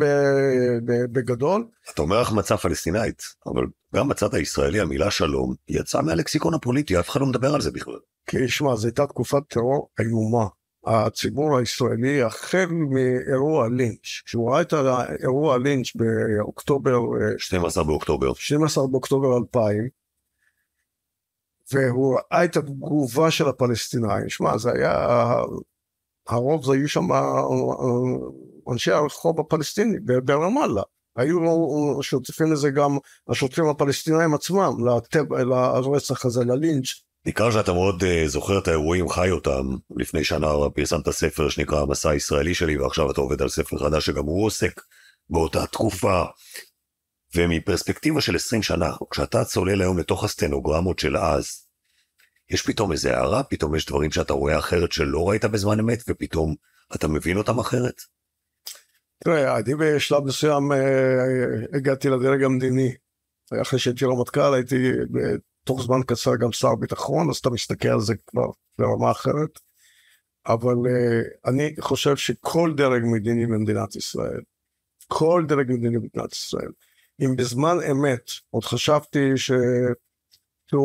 בגדול. אתה אומר החמצה פלסטינאית, אבל גם בצד הישראלי המילה שלום יצאה מהלקסיקון הפוליטי, אף אחד לא מדבר על זה בכלל. כי שמע, זו הייתה תקופת טרור איומה. הציבור הישראלי, החל מאירוע לינץ', כשהוא ראה את האירוע לינץ' באוקטובר... 12 באוקטובר. 12 באוקטובר 2000, והוא ראה את התגובה של הפלסטינאים, שמע, זה היה... הרוב זה היו שם אה, אנשי הרחוב הפלסטיני ברמאללה. היו שותפים לזה גם השוטרים הפלסטינאים עצמם, לרצח הזה, ללינץ'. ניכר שאתה מאוד uh, זוכר את האירועים, חי אותם. לפני שנה פרסמת ספר שנקרא המסע הישראלי שלי, ועכשיו אתה עובד על ספר חדש שגם הוא עוסק באותה תקופה. ומפרספקטיבה של 20 שנה, כשאתה צולל היום לתוך הסטנוגרמות של אז, יש פתאום איזה הערה, פתאום יש דברים שאתה רואה אחרת שלא ראית בזמן אמת, ופתאום אתה מבין אותם אחרת? תראה, אני בשלב מסוים אה, הגעתי לדרג המדיני. אחרי שהייתי רמטכ"ל הייתי בתוך זמן קצר גם שר ביטחון, אז אתה מסתכל על זה כבר ברמה אחרת. אבל אה, אני חושב שכל דרג מדיני במדינת ישראל, כל דרג מדיני במדינת ישראל, אם בזמן אמת עוד חשבתי ש... אה,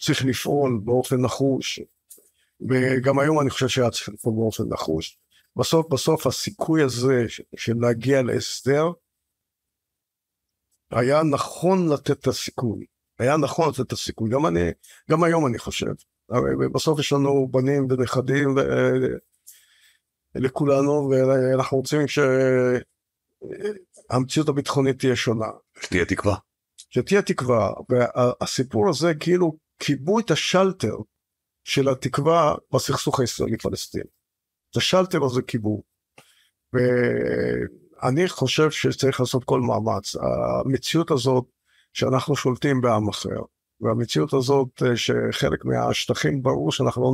צריך לפעול באופן נחוש, וגם היום אני חושב שהיה צריך לפעול באופן נחוש. בסוף בסוף הסיכוי הזה של להגיע להסדר היה נכון לתת את הסיכוי, היה נכון לתת את הסיכוי, גם אני, גם היום אני חושב. בסוף יש לנו בנים ונכדים לכולנו ואנחנו רוצים שהמציאות הביטחונית תהיה שונה. שתהיה תקווה. שתהיה תקווה, והסיפור הזה כאילו כיבו את השלטר של התקווה בסכסוך הישראלי פלסטיני. את השלטר הזה כיבו. ואני חושב שצריך לעשות כל מאמץ. המציאות הזאת שאנחנו שולטים בעם אחר, והמציאות הזאת שחלק מהשטחים ברור שאנחנו לא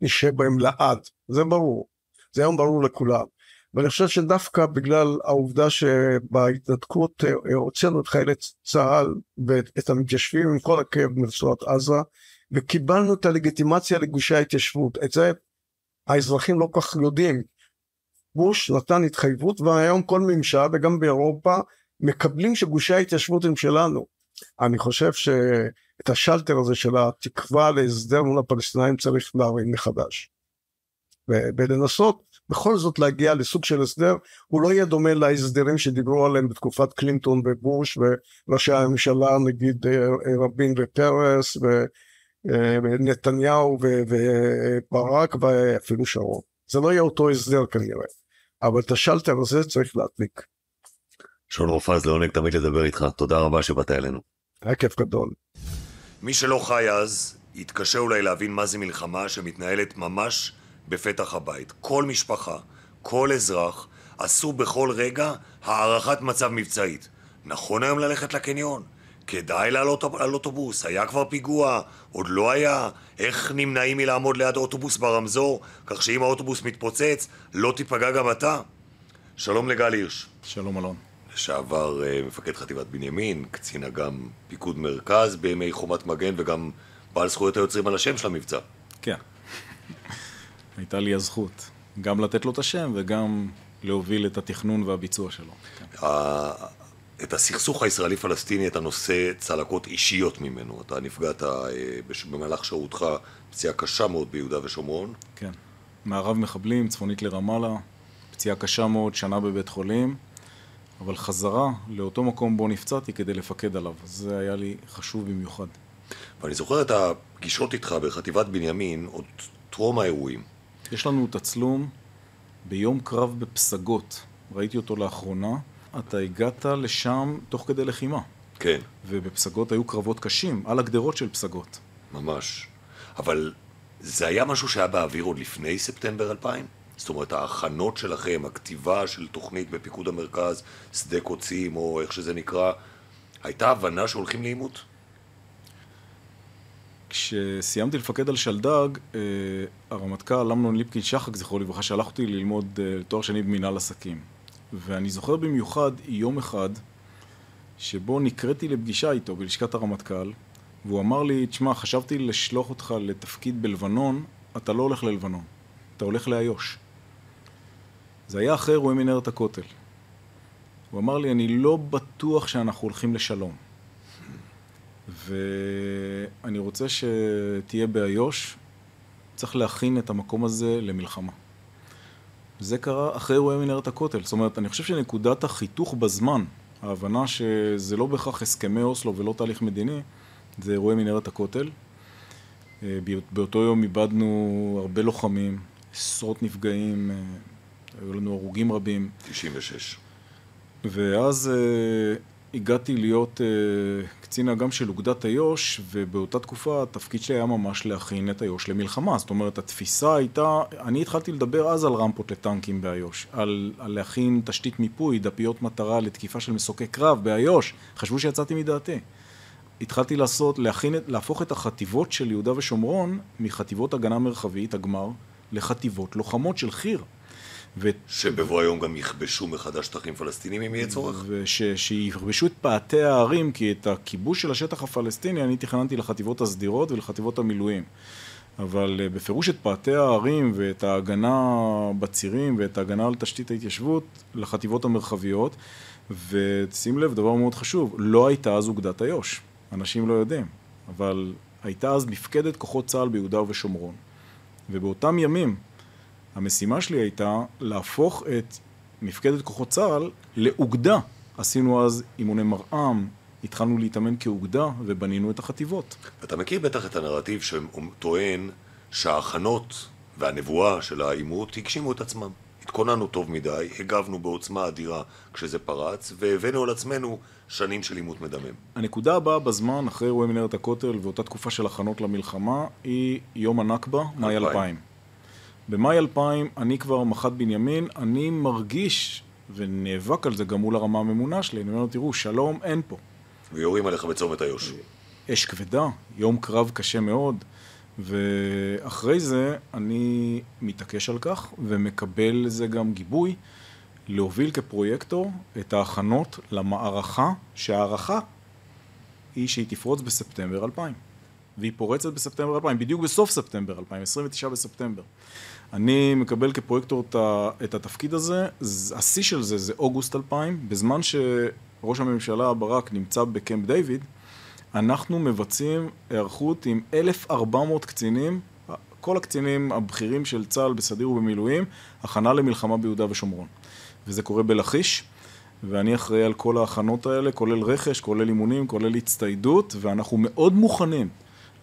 נשב בהם לעד, זה ברור. זה היום ברור לכולם. ואני חושב שדווקא בגלל העובדה שבהתנתקות הוצאנו את חיילי צה"ל ואת המתיישבים עם כל הכאב מרצועת עזה, וקיבלנו את הלגיטימציה לגושי ההתיישבות. את זה האזרחים לא כל כך יודעים. בוש נתן התחייבות והיום כל ממשל וגם באירופה מקבלים שגושי ההתיישבות הם שלנו. אני חושב שאת השלטר הזה של התקווה להסדר מול הפלסטינאים צריך להרים מחדש. ולנסות בכל זאת להגיע לסוג של הסדר, הוא לא יהיה דומה להסדרים שדיברו עליהם בתקופת קלינטון ובוש וראשי הממשלה נגיד אה, רבין ופרס ונתניהו וברק ואפילו שרון. זה לא יהיה אותו הסדר כנראה, אבל את השלטר הזה צריך להדליק. שון רופז, לעונג תמיד לדבר איתך, תודה רבה שבאת אלינו. היה כיף גדול. מי שלא חי אז, יתקשה אולי להבין מה זה מלחמה שמתנהלת ממש בפתח הבית. כל משפחה, כל אזרח, עשו בכל רגע הערכת מצב מבצעית. נכון היום ללכת לקניון? כדאי לעלות על אוטובוס? היה כבר פיגוע? עוד לא היה? איך נמנעים מלעמוד ליד אוטובוס ברמזור, כך שאם האוטובוס מתפוצץ, לא תיפגע גם אתה? שלום לגל הירש. שלום אלון. לשעבר אה, מפקד חטיבת בנימין, קצין אג"ם פיקוד מרכז בימי חומת מגן וגם בעל זכויות היוצרים על השם של המבצע. כן. הייתה לי הזכות גם לתת לו את השם וגם להוביל את התכנון והביצוע שלו. את הסכסוך הישראלי-פלסטיני אתה נושא צלקות אישיות ממנו. אתה נפגעת אה, בש- במהלך שירותך פציעה קשה מאוד ביהודה ושומרון. כן. מערב מחבלים, צפונית לרמאללה, פציעה קשה מאוד, שנה בבית חולים, אבל חזרה לאותו מקום בו נפצעתי כדי לפקד עליו. זה היה לי חשוב במיוחד. ואני זוכר את הפגישות איתך בחטיבת בנימין עוד טרום האירועים. יש לנו תצלום ביום קרב בפסגות, ראיתי אותו לאחרונה. אתה הגעת לשם תוך כדי לחימה, כן, ובפסגות היו קרבות קשים, על הגדרות של פסגות. ממש. אבל זה היה משהו שהיה באוויר עוד לפני ספטמבר 2000? זאת אומרת, ההכנות שלכם, הכתיבה של תוכנית בפיקוד המרכז, שדה קוצים, או איך שזה נקרא, הייתה הבנה שהולכים לעימות? כשסיימתי לפקד על שלדג, אה, הרמטכ"ל אמנון ליפקין שחק, זכרו לברכה, שלח אותי ללמוד אה, תואר שני במנהל עסקים. ואני זוכר במיוחד יום אחד שבו נקראתי לפגישה איתו בלשכת הרמטכ"ל, והוא אמר לי, תשמע, חשבתי לשלוח אותך לתפקיד בלבנון, אתה לא הולך ללבנון, אתה הולך לאיו"ש. זה היה אחרי אירועי מנהרת הכותל. הוא אמר לי, אני לא בטוח שאנחנו הולכים לשלום. ואני רוצה שתהיה באיו"ש, צריך להכין את המקום הזה למלחמה. זה קרה אחרי אירועי מנהרת הכותל. זאת אומרת, אני חושב שנקודת החיתוך בזמן, ההבנה שזה לא בהכרח הסכמי אוסלו ולא תהליך מדיני, זה אירועי מנהרת הכותל. אה, באותו יום איבדנו הרבה לוחמים, עשרות נפגעים, אה, היו לנו הרוגים רבים. 96. ואז uh, הגעתי להיות uh, קצין אג"ם של אוגדת איו"ש, ובאותה תקופה התפקיד שלי היה ממש להכין את איו"ש למלחמה. זאת אומרת, התפיסה הייתה, אני התחלתי לדבר אז על רמפות לטנקים באיו"ש, על, על להכין תשתית מיפוי, דפיות מטרה לתקיפה של מסוקי קרב באיו"ש. חשבו שיצאתי מדעתי. התחלתי לעשות, להכין, להפוך את החטיבות של יהודה ושומרון מחטיבות הגנה מרחבית, הגמר, לחטיבות לוחמות של חי"ר. ו- שבבוא היום גם יכבשו מחדש שטחים פלסטינים אם יהיה צורך? ושיכבשו את פאתי הערים, כי את הכיבוש של השטח הפלסטיני אני תכננתי לחטיבות הסדירות ולחטיבות המילואים. אבל אה, בפירוש את פאתי הערים ואת ההגנה בצירים ואת ההגנה על תשתית ההתיישבות לחטיבות המרחביות. ושים לב, דבר מאוד חשוב, לא הייתה אז אוגדת איו"ש. אנשים לא יודעים, אבל הייתה אז מפקדת כוחות צה"ל ביהודה ובשומרון. ובאותם ימים המשימה שלי הייתה להפוך את מפקדת כוחות צה"ל לאוגדה. עשינו אז אימוני מרעם, התחלנו להתאמן כאוגדה ובנינו את החטיבות. אתה מכיר בטח את הנרטיב שטוען שההכנות והנבואה של העימות הגשימו את עצמם. התכוננו טוב מדי, הגבנו בעוצמה אדירה כשזה פרץ, והבאנו על עצמנו שנים של עימות מדמם. הנקודה הבאה בזמן, אחרי אירועי מנהרת הכותל ואותה תקופה של הכנות למלחמה, היא יום הנכבה, מאי 2000. במאי 2000 אני כבר מח"ט בנימין, אני מרגיש ונאבק על זה גם מול הרמה הממונה שלי, אני אומר לו, תראו, שלום אין פה. ויורים עליך בצומת איו"ש. אש כבדה, יום קרב קשה מאוד, ואחרי זה אני מתעקש על כך ומקבל לזה גם גיבוי להוביל כפרויקטור את ההכנות למערכה, שההערכה היא שהיא תפרוץ בספטמבר 2000. והיא פורצת בספטמבר 2000, בדיוק בסוף ספטמבר 2000, 29 בספטמבר. אני מקבל כפרויקטור את התפקיד הזה, השיא של זה זה אוגוסט 2000, בזמן שראש הממשלה ברק נמצא בקמפ דיוויד, אנחנו מבצעים היערכות עם 1,400 קצינים, כל הקצינים הבכירים של צה"ל בסדיר ובמילואים, הכנה למלחמה ביהודה ושומרון. וזה קורה בלכיש, ואני אחראי על כל ההכנות האלה, כולל רכש, כולל אימונים, כולל הצטיידות, ואנחנו מאוד מוכנים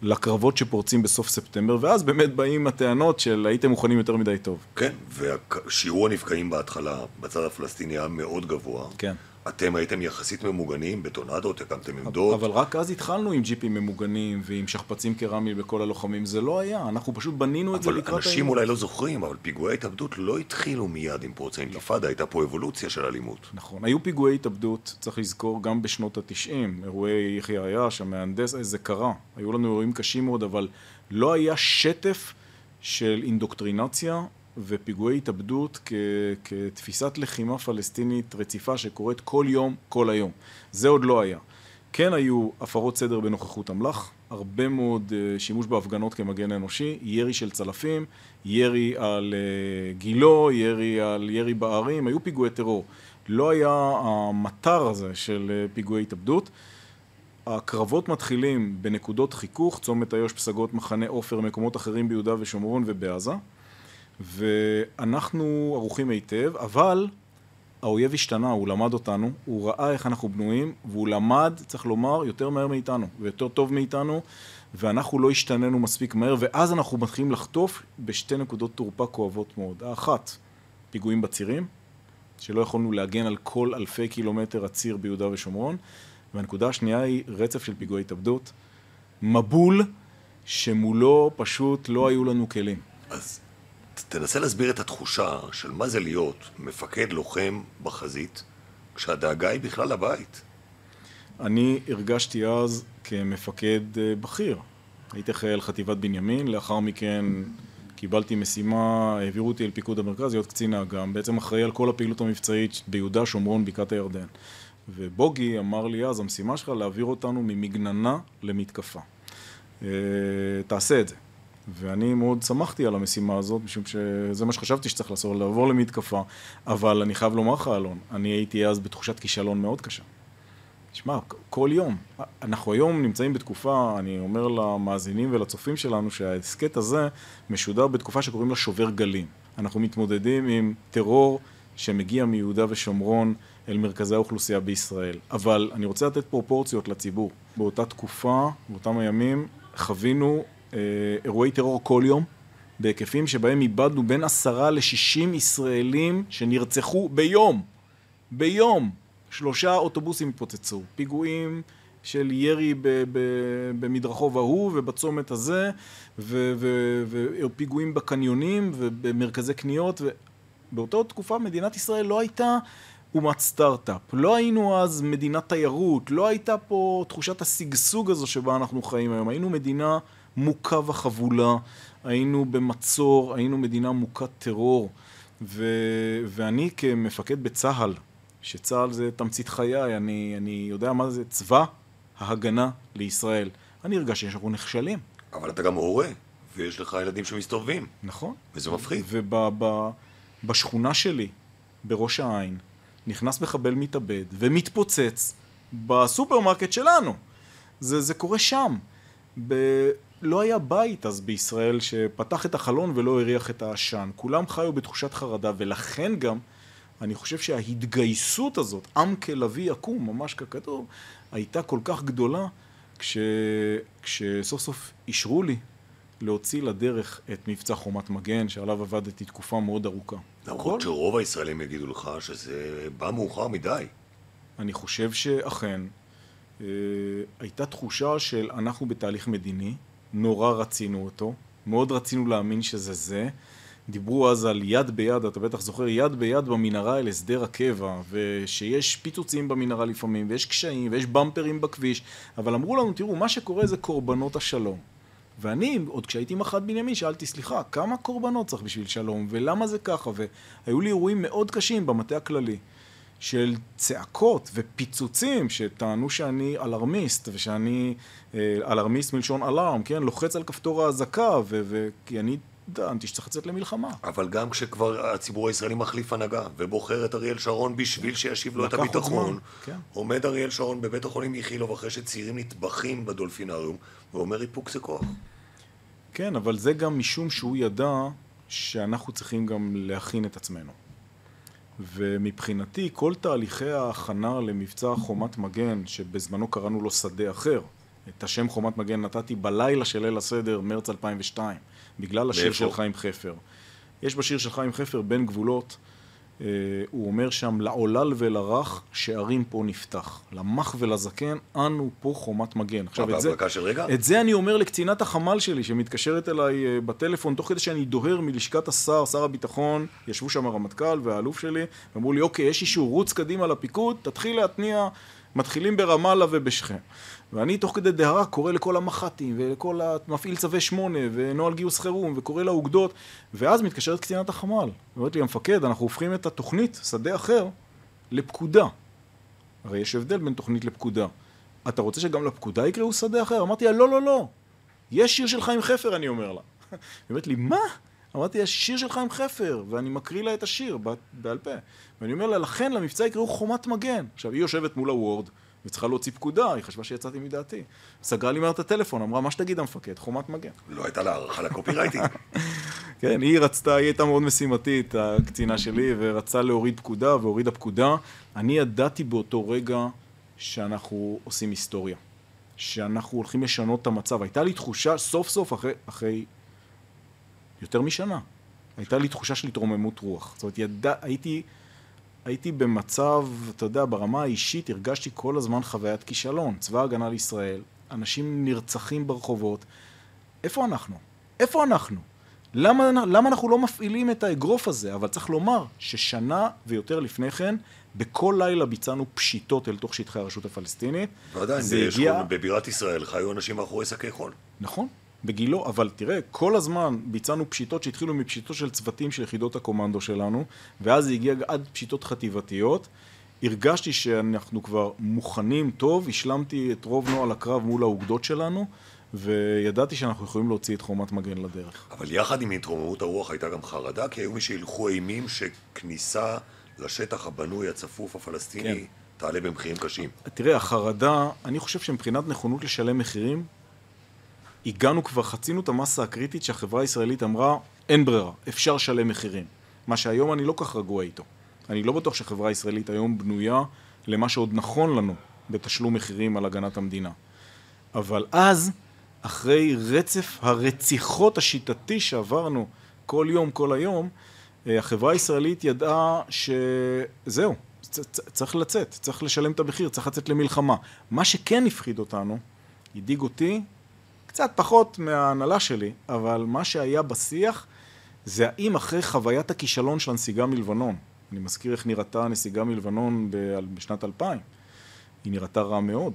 לקרבות שפורצים בסוף ספטמבר, ואז באמת באים הטענות של הייתם מוכנים יותר מדי טוב. כן, ושיעור הנפגעים בהתחלה בצד הפלסטיני היה מאוד גבוה. כן. אתם הייתם יחסית ממוגנים בטונדות, הקמתם עמדות. אבל רק אז התחלנו עם ג'יפים ממוגנים ועם שכפ"צים קרמי בכל הלוחמים, זה לא היה, אנחנו פשוט בנינו את זה לקראת אבל אנשים אולי לא זוכרים, אבל פיגועי התאבדות לא התחילו מיד עם פרוץ האינתיפאדה, הייתה פה אבולוציה של אלימות. נכון, היו פיגועי התאבדות, צריך לזכור, גם בשנות התשעים, אירועי יחיא עיאש, המהנדס, זה קרה, היו לנו אירועים קשים מאוד, אבל לא היה שטף של אינדוקטרינציה ופיגועי התאבדות כ, כתפיסת לחימה פלסטינית רציפה שקורית כל יום, כל היום. זה עוד לא היה. כן היו הפרות סדר בנוכחות אמל"ח, הרבה מאוד uh, שימוש בהפגנות כמגן אנושי, ירי של צלפים, ירי על uh, גילו, ירי על ירי בערים, היו פיגועי טרור. לא היה המטר הזה של uh, פיגועי התאבדות. הקרבות מתחילים בנקודות חיכוך, צומת איו"ש, פסגות, מחנה עופר, מקומות אחרים ביהודה ושומרון ובעזה. ואנחנו ערוכים היטב, אבל האויב השתנה, הוא למד אותנו, הוא ראה איך אנחנו בנויים, והוא למד, צריך לומר, יותר מהר מאיתנו, ויותר טוב מאיתנו, ואנחנו לא השתננו מספיק מהר, ואז אנחנו מתחילים לחטוף בשתי נקודות תורפה כואבות מאוד. האחת, פיגועים בצירים, שלא יכולנו להגן על כל אלפי קילומטר הציר ביהודה ושומרון, והנקודה השנייה היא רצף של פיגועי התאבדות, מבול שמולו פשוט לא היו לנו כלים. אז תנסה להסביר את התחושה של מה זה להיות מפקד לוחם בחזית, כשהדאגה היא בכלל לבית. אני הרגשתי אז כמפקד אה, בכיר. הייתי על חטיבת בנימין, לאחר מכן קיבלתי משימה, העבירו אותי אל פיקוד המרכז להיות קצין האג"ם, בעצם אחראי על כל הפעילות המבצעית ביהודה, שומרון, בקעת הירדן. ובוגי אמר לי אז, המשימה שלך להעביר אותנו ממגננה למתקפה. אה, תעשה את זה. ואני מאוד שמחתי על המשימה הזאת, משום שזה מה שחשבתי שצריך לעשות, לעבור למתקפה. אבל אני חייב לומר לך, אלון, אני הייתי אז בתחושת כישלון מאוד קשה. תשמע, כל יום. אנחנו היום נמצאים בתקופה, אני אומר למאזינים ולצופים שלנו, שההסכת הזה משודר בתקופה שקוראים לה שובר גלים. אנחנו מתמודדים עם טרור שמגיע מיהודה ושומרון אל מרכזי האוכלוסייה בישראל. אבל אני רוצה לתת פרופורציות לציבור. באותה תקופה, באותם הימים, חווינו אירועי טרור כל יום, בהיקפים שבהם איבדנו בין עשרה לשישים ישראלים שנרצחו ביום. ביום. שלושה אוטובוסים התפוצצו. פיגועים של ירי במדרחוב ההוא ובצומת הזה, ופיגועים בקניונים ובמרכזי קניות. באותה תקופה מדינת ישראל לא הייתה אומת סטארט-אפ. לא היינו אז מדינת תיירות, לא הייתה פה תחושת השגשוג הזו שבה אנחנו חיים היום. היינו מדינה... מוכה וחבולה, היינו במצור, היינו מדינה מוכת טרור, ו, ואני כמפקד בצה"ל, שצה"ל זה תמצית חיי, אני, אני יודע מה זה צבא ההגנה לישראל. אני הרגשתי שאנחנו נכשלים. אבל אתה גם הורה, ויש לך ילדים שמסתובבים. נכון. וזה מפחיד. ובשכונה שלי, בראש העין, נכנס מחבל מתאבד ומתפוצץ בסופרמרקט שלנו. זה, זה קורה שם. ב... לא היה בית אז בישראל שפתח את החלון ולא הריח את העשן. כולם חיו בתחושת חרדה, ולכן גם, אני חושב שההתגייסות הזאת, עם כלביא יקום, ממש ככתוב, הייתה כל כך גדולה, כש... כשסוף סוף אישרו לי להוציא לדרך את מבצע חומת מגן, שעליו עבדתי תקופה מאוד ארוכה. למרות כל... שרוב הישראלים יגידו לך שזה בא מאוחר מדי. אני חושב שאכן, אה, הייתה תחושה של אנחנו בתהליך מדיני, נורא רצינו אותו, מאוד רצינו להאמין שזה זה. דיברו אז על יד ביד, אתה בטח זוכר, יד ביד במנהרה אל הסדר הקבע, ושיש פיצוצים במנהרה לפעמים, ויש קשיים, ויש במפרים בכביש, אבל אמרו לנו, תראו, מה שקורה זה קורבנות השלום. ואני, עוד כשהייתי מח"ט בנימין, שאלתי, סליחה, כמה קורבנות צריך בשביל שלום, ולמה זה ככה? והיו לי אירועים מאוד קשים במטה הכללי. של צעקות ופיצוצים שטענו שאני אלרמיסט ושאני אה, אלרמיסט מלשון אלארם, כן? לוחץ על כפתור האזעקה וכי אני טענתי שצריך לצאת למלחמה. אבל גם כשכבר הציבור הישראלי מחליף הנהגה ובוחר את אריאל שרון בשביל שישיב לו את הביטחון, כן. עומד אריאל שרון בבית החולים איכילוב אחרי שצעירים נטבחים בדולפינריום ואומר איפוק זה כוח. כן, אבל זה גם משום שהוא ידע שאנחנו צריכים גם להכין את עצמנו. ומבחינתי כל תהליכי ההכנה למבצע חומת מגן, שבזמנו קראנו לו שדה אחר, את השם חומת מגן נתתי בלילה של ליל הסדר, מרץ 2002, בגלל השיר? של חיים חפר. יש בשיר של חיים חפר, בין גבולות, הוא אומר שם, לעולל ולרך שערים פה נפתח, למח ולזקן, אנו פה חומת מגן. עכשיו, את זה? את זה אני אומר לקצינת החמ"ל שלי, שמתקשרת אליי אה, בטלפון, תוך כדי שאני דוהר מלשכת השר, שר הביטחון, ישבו שם הרמטכ"ל והאלוף שלי, ואמרו לי, אוקיי, יש אישור, רוץ קדימה לפיקוד, תתחיל להתניע, מתחילים ברמאללה ובשכם. ואני תוך כדי דהרה קורא לכל המח"טים ולכל המפעיל צווי שמונה ונוהל גיוס חירום וקורא לאוגדות ואז מתקשרת קצינת החמ"ל. ואומרת לי המפקד אנחנו הופכים את התוכנית שדה אחר לפקודה. הרי יש הבדל בין תוכנית לפקודה. אתה רוצה שגם לפקודה יקראו שדה אחר? אמרתי לה לא לא לא. יש שיר של חיים חפר אני אומר לה. היא אומרת לי מה? אמרתי יש שיר של חיים חפר ואני מקריא לה את השיר בעל פה. ואני אומר לה לכן למבצע יקראו חומת מגן. עכשיו היא יושבת מול הוורד וצריכה להוציא פקודה, היא חשבה שיצאתי מדעתי. סגרה לי מהר את הטלפון, אמרה, מה שתגיד המפקד, חומת מגן. לא הייתה לה הערכה לקופירייטינג. כן, היא רצתה, היא הייתה מאוד משימתית, הקצינה שלי, ורצה להוריד פקודה, והורידה פקודה. אני ידעתי באותו רגע שאנחנו עושים היסטוריה. שאנחנו הולכים לשנות את המצב. הייתה לי תחושה, סוף סוף, אחרי, אחרי יותר משנה, הייתה לי תחושה של התרוממות רוח. זאת אומרת, ידע, הייתי, הייתי במצב, אתה יודע, ברמה האישית הרגשתי כל הזמן חוויית כישלון. צבא ההגנה לישראל, אנשים נרצחים ברחובות. איפה אנחנו? איפה אנחנו? למה, למה אנחנו לא מפעילים את האגרוף הזה? אבל צריך לומר ששנה ויותר לפני כן, בכל לילה ביצענו פשיטות אל תוך שטחי הרשות הפלסטינית. ועדיין, הגיע- בבירת ישראל חיו אנשים מאחורי שקי חול. נכון, בגילו, אבל תראה, כל הזמן ביצענו פשיטות שהתחילו מפשיטות של צוותים של יחידות הקומנדו שלנו, ואז זה הגיע עד פשיטות חטיבתיות. הרגשתי שאנחנו כבר מוכנים טוב, השלמתי את רוב נוהל הקרב מול האוגדות שלנו, וידעתי שאנחנו יכולים להוציא את חומת מגן לדרך. אבל יחד עם התרוממות הרוח הייתה גם חרדה, כי היו מי שהילכו אימים שכניסה לשטח הבנוי הצפוף הפלסטיני כן. תעלה במחירים קשים. תראה, החרדה, אני חושב שמבחינת נכונות לשלם מחירים, הגענו כבר, חצינו את המסה הקריטית שהחברה הישראלית אמרה, אין ברירה, אפשר לשלם מחירים. מה שהיום אני לא כך רגוע איתו. אני לא בטוח שהחברה הישראלית היום בנויה למה שעוד נכון לנו בתשלום מחירים על הגנת המדינה. אבל אז, אחרי רצף הרציחות השיטתי שעברנו כל יום, כל היום, אה, החברה הישראלית ידעה שזהו, צריך לצאת, צריך לשלם את המחיר, צריך לצאת למלחמה. מה שכן הפחיד אותנו, הדאיג אותי, קצת פחות מההנהלה שלי, אבל מה שהיה בשיח זה האם אחרי חוויית הכישלון של הנסיגה מלבנון, אני מזכיר איך נראתה הנסיגה מלבנון בשנת 2000, היא נראתה רע מאוד.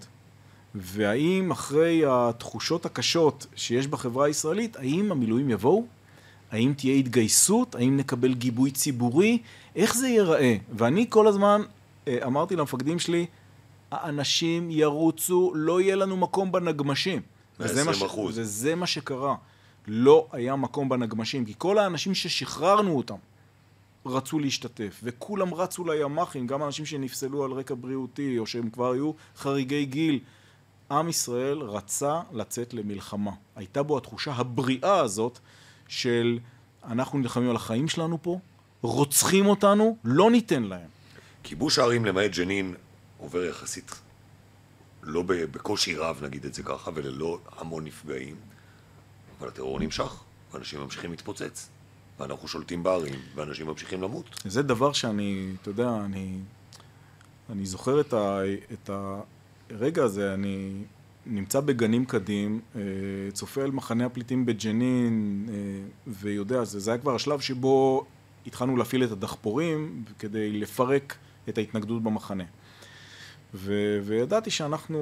והאם אחרי התחושות הקשות שיש בחברה הישראלית, האם המילואים יבואו? האם תהיה התגייסות? האם נקבל גיבוי ציבורי? איך זה ייראה? ואני כל הזמן אה, אמרתי למפקדים שלי, האנשים ירוצו, לא יהיה לנו מקום בנגמשים. וזה מה ש- 120%. וזה מה שקרה. לא היה מקום בנגמשים, כי כל האנשים ששחררנו אותם רצו להשתתף, וכולם רצו לימ"חים, גם אנשים שנפסלו על רקע בריאותי, או שהם כבר היו חריגי גיל. עם ישראל רצה לצאת למלחמה. הייתה בו התחושה הבריאה הזאת של אנחנו נלחמים על החיים שלנו פה, רוצחים אותנו, לא ניתן להם. כיבוש הערים למעט ג'נין עובר יחסית לא בקושי רב, נגיד את זה ככה, וללא המון נפגעים, אבל הטרור נמשך, ואנשים ממשיכים להתפוצץ, ואנחנו שולטים בערים, ואנשים ממשיכים למות. זה דבר שאני, אתה יודע, אני, אני זוכר את, ה, את הרגע הזה, אני נמצא בגנים קדים, אה, צופה על מחנה הפליטים בג'נין, אה, ויודע, זה, זה היה כבר השלב שבו התחלנו להפעיל את הדחפורים כדי לפרק את ההתנגדות במחנה. ו, וידעתי שאנחנו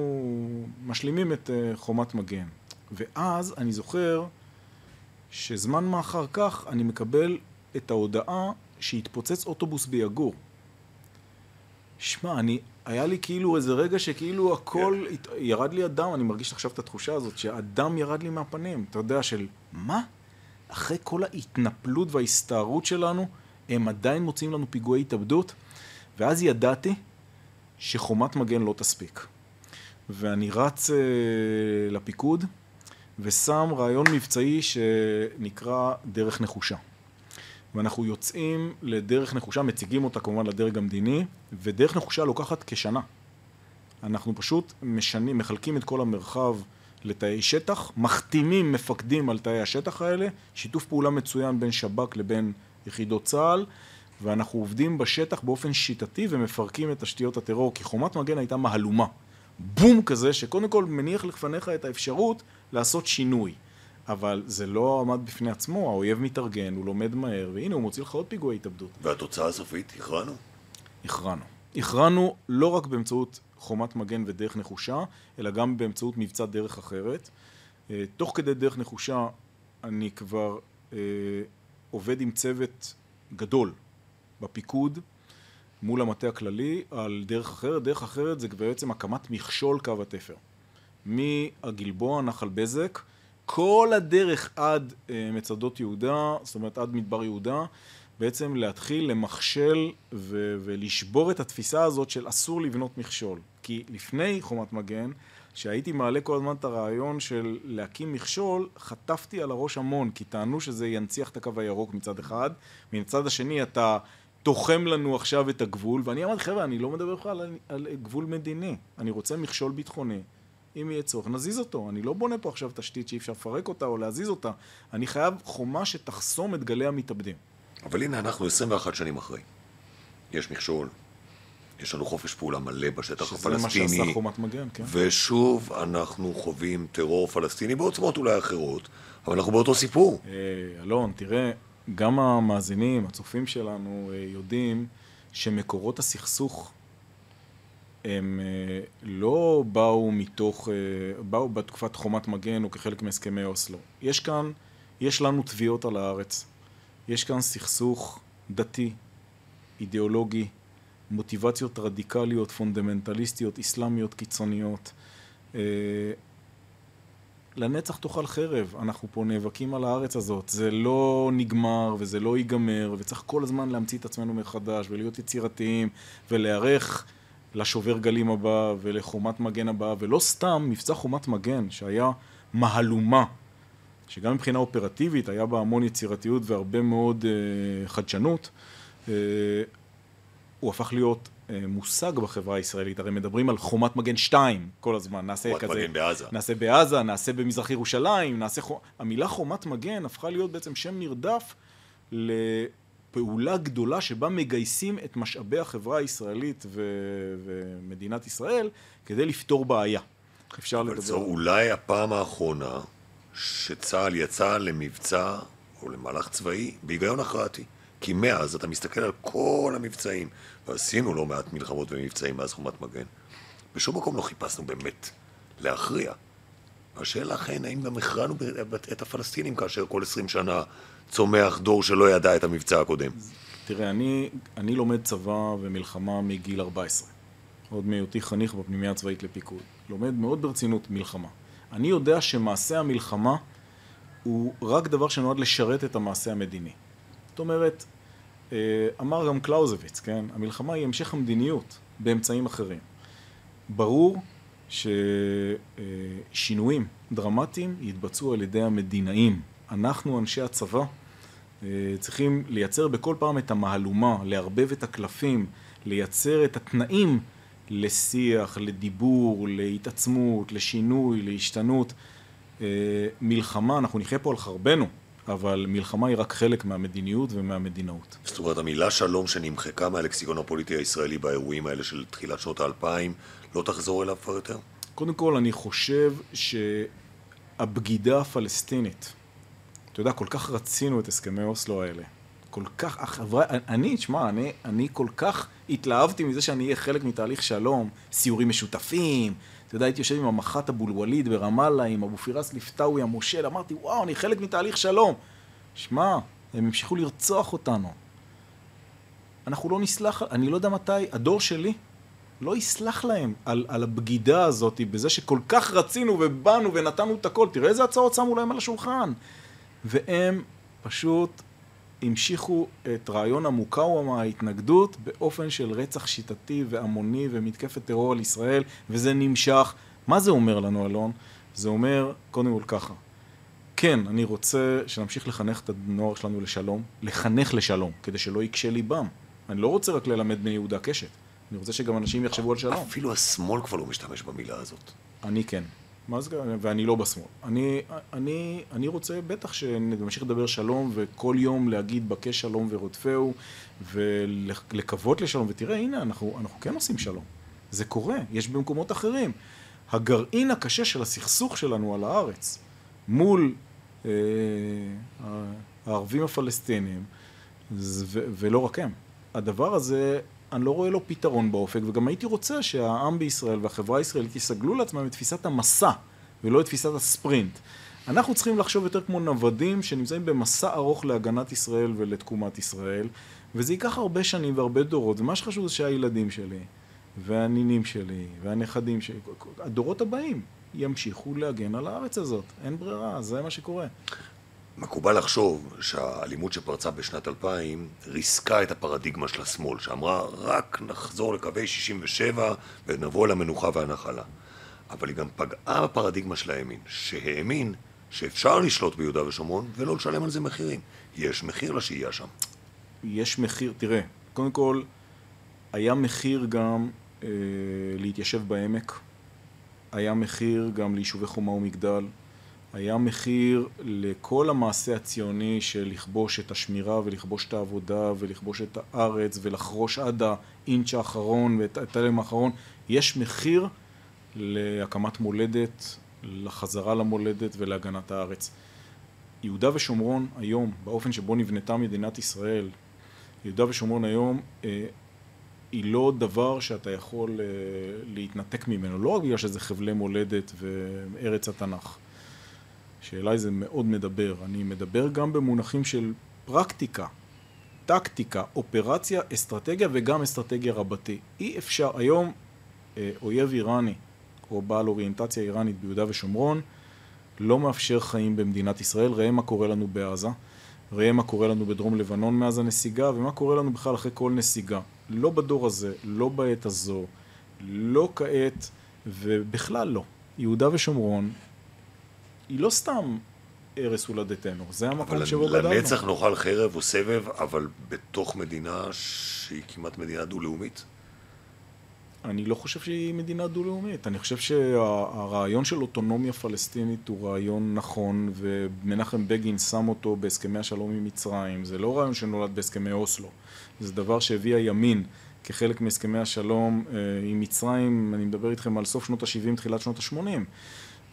משלימים את אה, חומת מגן. ואז אני זוכר שזמן מה אחר כך אני מקבל את ההודעה שהתפוצץ אוטובוס ביגור. שמע, אני, היה לי כאילו איזה רגע שכאילו הכל, הת- ירד לי הדם, אני מרגיש עכשיו את התחושה הזאת, שהדם ירד לי מהפנים, אתה יודע, של מה? אחרי כל ההתנפלות וההסתערות שלנו, הם עדיין מוצאים לנו פיגועי התאבדות? ואז ידעתי שחומת מגן לא תספיק. ואני רץ אה, לפיקוד, ושם רעיון מבצעי שנקרא דרך נחושה. ואנחנו יוצאים לדרך נחושה, מציגים אותה כמובן לדרג המדיני, ודרך נחושה לוקחת כשנה. אנחנו פשוט משנים, מחלקים את כל המרחב לתאי שטח, מחתימים מפקדים על תאי השטח האלה, שיתוף פעולה מצוין בין שב"כ לבין יחידות צה"ל, ואנחנו עובדים בשטח באופן שיטתי ומפרקים את תשתיות הטרור, כי חומת מגן הייתה מהלומה. בום כזה, שקודם כל מניח לפניך את האפשרות לעשות שינוי. אבל זה לא עמד בפני עצמו, האויב מתארגן, הוא לומד מהר, והנה הוא מוציא לך עוד פיגועי התאבדות. והתוצאה הסופית, הכרענו? הכרענו. הכרענו לא רק באמצעות חומת מגן ודרך נחושה, אלא גם באמצעות מבצע דרך אחרת. אה, תוך כדי דרך נחושה אני כבר אה, עובד עם צוות גדול בפיקוד מול המטה הכללי על דרך אחרת. דרך אחרת זה בעצם הקמת מכשול קו התפר. מהגלבוע, נחל בזק, כל הדרך עד אה, מצדות יהודה, זאת אומרת עד מדבר יהודה, בעצם להתחיל למכשל ו- ולשבור את התפיסה הזאת של אסור לבנות מכשול. כי לפני חומת מגן, שהייתי מעלה כל הזמן את הרעיון של להקים מכשול, חטפתי על הראש המון, כי טענו שזה ינציח את הקו הירוק מצד אחד, מצד השני אתה תוחם לנו עכשיו את הגבול, ואני אמרתי חבר'ה, אני לא מדבר בכלל על, על גבול מדיני, אני רוצה מכשול ביטחוני. אם יהיה צורך, נזיז אותו. אני לא בונה פה עכשיו תשתית שאי אפשר לפרק אותה או להזיז אותה. אני חייב חומה שתחסום את גלי המתאבדים. אבל הנה אנחנו 21 שנים אחרי. יש מכשול, יש לנו חופש פעולה מלא בשטח שזה מה הפלסטיני. שעשה חומת מגן, כן. ושוב אנחנו חווים טרור פלסטיני בעוצמות אולי אחרות, אבל אנחנו באותו סיפור. אה, אלון, תראה, גם המאזינים, הצופים שלנו, אה, יודעים שמקורות הסכסוך הם אה, לא באו מתוך, אה, באו בתקופת חומת מגן או כחלק מהסכמי אוסלו. יש כאן, יש לנו תביעות על הארץ. יש כאן סכסוך דתי, אידיאולוגי, מוטיבציות רדיקליות, פונדמנטליסטיות, אסלאמיות קיצוניות. אה, לנצח תאכל חרב, אנחנו פה נאבקים על הארץ הזאת, זה לא נגמר וזה לא ייגמר וצריך כל הזמן להמציא את עצמנו מחדש ולהיות יצירתיים ולהיערך לשובר גלים הבא ולחומת מגן הבא ולא סתם מבצע חומת מגן שהיה מהלומה שגם מבחינה אופרטיבית היה בה המון יצירתיות והרבה מאוד uh, חדשנות. uh, הוא הפך להיות מושג בחברה הישראלית, הרי מדברים על חומת מגן 2 כל הזמן, נעשה חומת כזה, מגן בעזה. נעשה בעזה, נעשה במזרח ירושלים, נעשה, חו- המילה חומת מגן הפכה להיות בעצם שם נרדף לפעולה גדולה שבה מגייסים את משאבי החברה הישראלית ו- ומדינת ישראל כדי לפתור בעיה. אפשר אבל לדבר. זו אולי הפעם האחרונה שצה"ל יצא למבצע או למהלך צבאי בהיגיון הכרעתי. כי מאז אתה מסתכל על כל המבצעים, ועשינו לא מעט מלחמות ומבצעים מאז חומת מגן. בשום מקום לא חיפשנו באמת להכריע. השאלה אכן, האם גם הכרענו את הפלסטינים כאשר כל עשרים שנה צומח דור שלא ידע את המבצע הקודם? תראה, אני, אני לומד צבא ומלחמה מגיל 14. עוד מהיותי חניך בפנימייה הצבאית לפיקוד. לומד מאוד ברצינות מלחמה. אני יודע שמעשה המלחמה הוא רק דבר שנועד לשרת את המעשה המדיני. זאת אומרת, אה, אמר גם קלאוזוויץ, כן? המלחמה היא המשך המדיניות באמצעים אחרים. ברור ששינויים דרמטיים יתבצעו על ידי המדינאים. אנחנו, אנשי הצבא, אה, צריכים לייצר בכל פעם את המהלומה, לערבב את הקלפים, לייצר את התנאים לשיח, לדיבור, להתעצמות, לשינוי, להשתנות. אה, מלחמה, אנחנו נחיה פה על חרבנו, אבל מלחמה היא רק חלק מהמדיניות ומהמדינאות. זאת אומרת, המילה שלום שנמחקה מהלקסיקון הפוליטי הישראלי באירועים האלה של תחילת שנות האלפיים, לא תחזור אליו כבר יותר? קודם כל, אני חושב שהבגידה הפלסטינית, אתה יודע, כל כך רצינו את הסכמי אוסלו האלה. כל כך, החברה, אני, תשמע, אני, אני כל כך התלהבתי מזה שאני אהיה חלק מתהליך שלום, סיורים משותפים, אתה יודע, הייתי יושב עם המח"ט אבו אל-וליד ברמאללה, עם אבו פירס ליפתאוי המושל, אמרתי, וואו, אני חלק מתהליך שלום. שמע, הם המשיכו לרצוח אותנו. אנחנו לא נסלח, אני לא יודע מתי, הדור שלי לא יסלח להם על, על הבגידה הזאת, בזה שכל כך רצינו ובאנו ונתנו את הכל. תראה איזה הצעות שמו להם על השולחן. והם פשוט המשיכו את רעיון המוקאוומה, ההתנגדות, באופן של רצח שיטתי והמוני ומתקפת טרור על ישראל, וזה נמשך. מה זה אומר לנו, אלון? זה אומר, קודם כל ככה, כן, אני רוצה שנמשיך לחנך את הנוער שלנו לשלום, לחנך לשלום, כדי שלא יקשה ליבם. אני לא רוצה רק ללמד בני יהודה קשת, אני רוצה שגם אנשים יחשבו על שלום. אפילו השמאל כבר לא משתמש במילה הזאת. אני כן. מה זה, ואני לא בשמאל. אני, אני, אני רוצה בטח שנמשיך לדבר שלום וכל יום להגיד בקש שלום ורודפהו ולקוות לשלום ותראה הנה אנחנו, אנחנו כן עושים שלום. זה קורה, יש במקומות אחרים. הגרעין הקשה של הסכסוך שלנו על הארץ מול אה, הערבים הפלסטינים ו- ולא רק הם. הדבר הזה אני לא רואה לו פתרון באופק, וגם הייתי רוצה שהעם בישראל והחברה הישראלית יסגלו לעצמם את תפיסת המסע, ולא את תפיסת הספרינט. אנחנו צריכים לחשוב יותר כמו נוודים שנמצאים במסע ארוך להגנת ישראל ולתקומת ישראל, וזה ייקח הרבה שנים והרבה דורות, ומה שחשוב זה שהילדים שלי, והנינים שלי, והנכדים שלי, הדורות הבאים ימשיכו להגן על הארץ הזאת. אין ברירה, זה מה שקורה. מקובל לחשוב שהאלימות שפרצה בשנת 2000 ריסקה את הפרדיגמה של השמאל, שאמרה רק נחזור לקווי 67 ונבוא למנוחה והנחלה. אבל היא גם פגעה בפרדיגמה של הימין, שהאמין שאפשר לשלוט ביהודה ושומרון ולא לשלם על זה מחירים. יש מחיר לשהייה שם. יש מחיר, תראה, קודם כל, היה מחיר גם אה, להתיישב בעמק, היה מחיר גם ליישובי חומה ומגדל, היה מחיר לכל המעשה הציוני של לכבוש את השמירה ולכבוש את העבודה ולכבוש את הארץ ולחרוש עד האינץ' האחרון ואת התלם האחרון. יש מחיר להקמת מולדת, לחזרה למולדת ולהגנת הארץ. יהודה ושומרון היום, באופן שבו נבנתה מדינת ישראל, יהודה ושומרון היום אה, היא לא דבר שאתה יכול אה, להתנתק ממנו, לא רק בגלל שזה חבלי מולדת וארץ התנ"ך. שאליי זה מאוד מדבר. אני מדבר גם במונחים של פרקטיקה, טקטיקה, אופרציה, אסטרטגיה וגם אסטרטגיה רבתי. אי אפשר, היום אה, אויב איראני או בעל אוריינטציה איראנית ביהודה ושומרון לא מאפשר חיים במדינת ישראל. ראה מה קורה לנו בעזה, ראה מה קורה לנו בדרום לבנון מאז הנסיגה ומה קורה לנו בכלל אחרי כל נסיגה. לא בדור הזה, לא בעת הזו, לא כעת ובכלל לא. יהודה ושומרון היא לא סתם ערש הולדתנו, זה המקום שבו גדלנו. אבל לנצח נאכל חרב או סבב, אבל בתוך מדינה שהיא כמעט מדינה דו-לאומית? אני לא חושב שהיא מדינה דו-לאומית. אני חושב שהרעיון של אוטונומיה פלסטינית הוא רעיון נכון, ומנחם בגין שם אותו בהסכמי השלום עם מצרים. זה לא רעיון שנולד בהסכמי אוסלו. זה דבר שהביא הימין כחלק מהסכמי השלום אה, עם מצרים, אני מדבר איתכם על סוף שנות ה-70, תחילת שנות ה-80.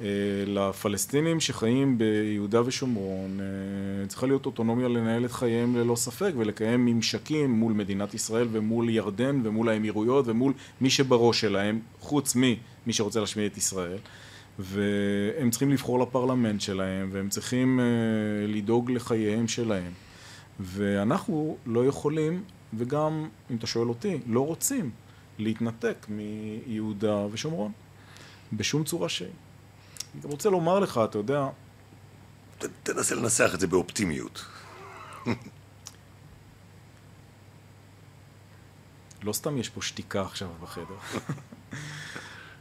אה, לפלסטינים שחיים ביהודה ושומרון אה, צריכה להיות אוטונומיה לנהל את חייהם ללא ספק ולקיים ממשקים מול מדינת ישראל ומול ירדן ומול האמירויות ומול מי שבראש שלהם חוץ ממי שרוצה להשמיד את ישראל. והם צריכים לבחור לפרלמנט שלהם והם צריכים אה, לדאוג לחייהם שלהם. ואנחנו לא יכולים וגם אם אתה שואל אותי לא רוצים להתנתק מיהודה ושומרון בשום צורה שהיא אני רוצה לומר לך, אתה יודע... ת, תנסה לנסח את זה באופטימיות. לא סתם יש פה שתיקה עכשיו בחדר.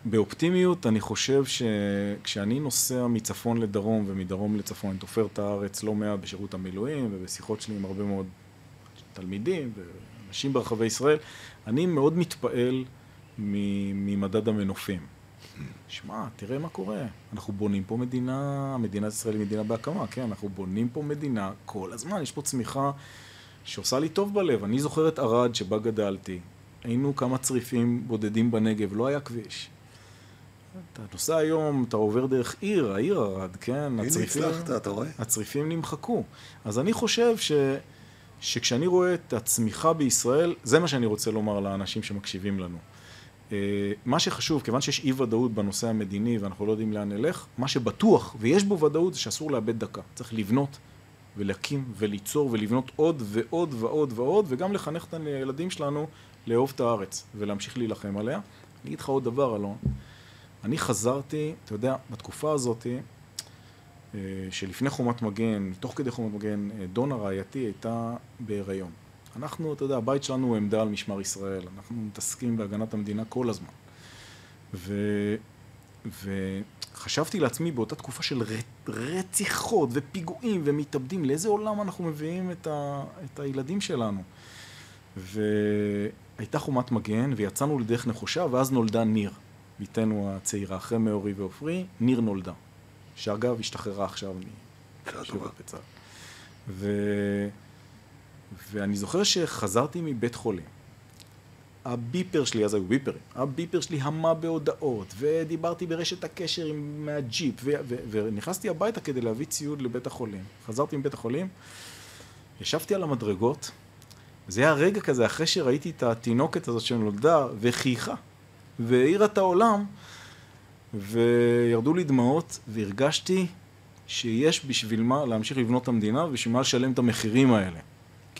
באופטימיות אני חושב שכשאני נוסע מצפון לדרום ומדרום לצפון, אני תופר את הארץ לא מעט בשירות המילואים ובשיחות שלי עם הרבה מאוד תלמידים ואנשים ברחבי ישראל, אני מאוד מתפעל ממדד המנופים. שמע, תראה מה קורה. אנחנו בונים פה מדינה, מדינת ישראל היא מדינה בהקמה, כן? אנחנו בונים פה מדינה כל הזמן, יש פה צמיחה שעושה לי טוב בלב. אני זוכר את ערד שבה גדלתי. היינו כמה צריפים בודדים בנגב, לא היה כביש. אתה נוסע היום, אתה עובר דרך עיר, העיר ערד, כן? הנה הצריפים, הצלחת, אתה רואה? הצריפים נמחקו. אז אני חושב ש... שכשאני רואה את הצמיחה בישראל, זה מה שאני רוצה לומר לאנשים שמקשיבים לנו. אה, מה שחשוב, כיוון שיש אי ודאות בנושא המדיני ואנחנו לא יודעים לאן נלך, מה שבטוח ויש בו ודאות זה שאסור לאבד דקה. צריך לבנות ולהקים וליצור ולבנות עוד ועוד ועוד ועוד וגם לחנך את הילדים שלנו לאהוב את הארץ ולהמשיך להילחם עליה. אני אגיד לך עוד דבר, אלון. אני חזרתי, אתה יודע, בתקופה הזאת, אה, שלפני חומת מגן, תוך כדי חומת מגן, אה, דונה רעייתי הייתה בהיריון. אנחנו, אתה יודע, הבית שלנו הוא עמדה על משמר ישראל, אנחנו מתעסקים בהגנת המדינה כל הזמן. ו... וחשבתי לעצמי באותה תקופה של רציחות ופיגועים ומתאבדים, לאיזה עולם אנחנו מביאים את, ה... את הילדים שלנו? והייתה חומת מגן, ויצאנו לדרך נחושה, ואז נולדה ניר, בתנו הצעירה, אחרי מאורי ועופרי, ניר נולדה. שאגב, השתחררה עכשיו. משירות בצה"ל. ו... ואני זוכר שחזרתי מבית חולים. הביפר שלי, אז היו ביפרים, הביפר שלי המה בהודעות, ודיברתי ברשת הקשר עם, מהג'יפ, ו- ו- ונכנסתי הביתה כדי להביא ציוד לבית החולים. חזרתי מבית החולים, ישבתי על המדרגות, זה היה רגע כזה אחרי שראיתי את התינוקת הזאת שנולדה, וחייכה, והאירה את העולם, וירדו לי דמעות, והרגשתי שיש בשביל מה להמשיך לבנות את המדינה, ובשביל מה לשלם את המחירים האלה.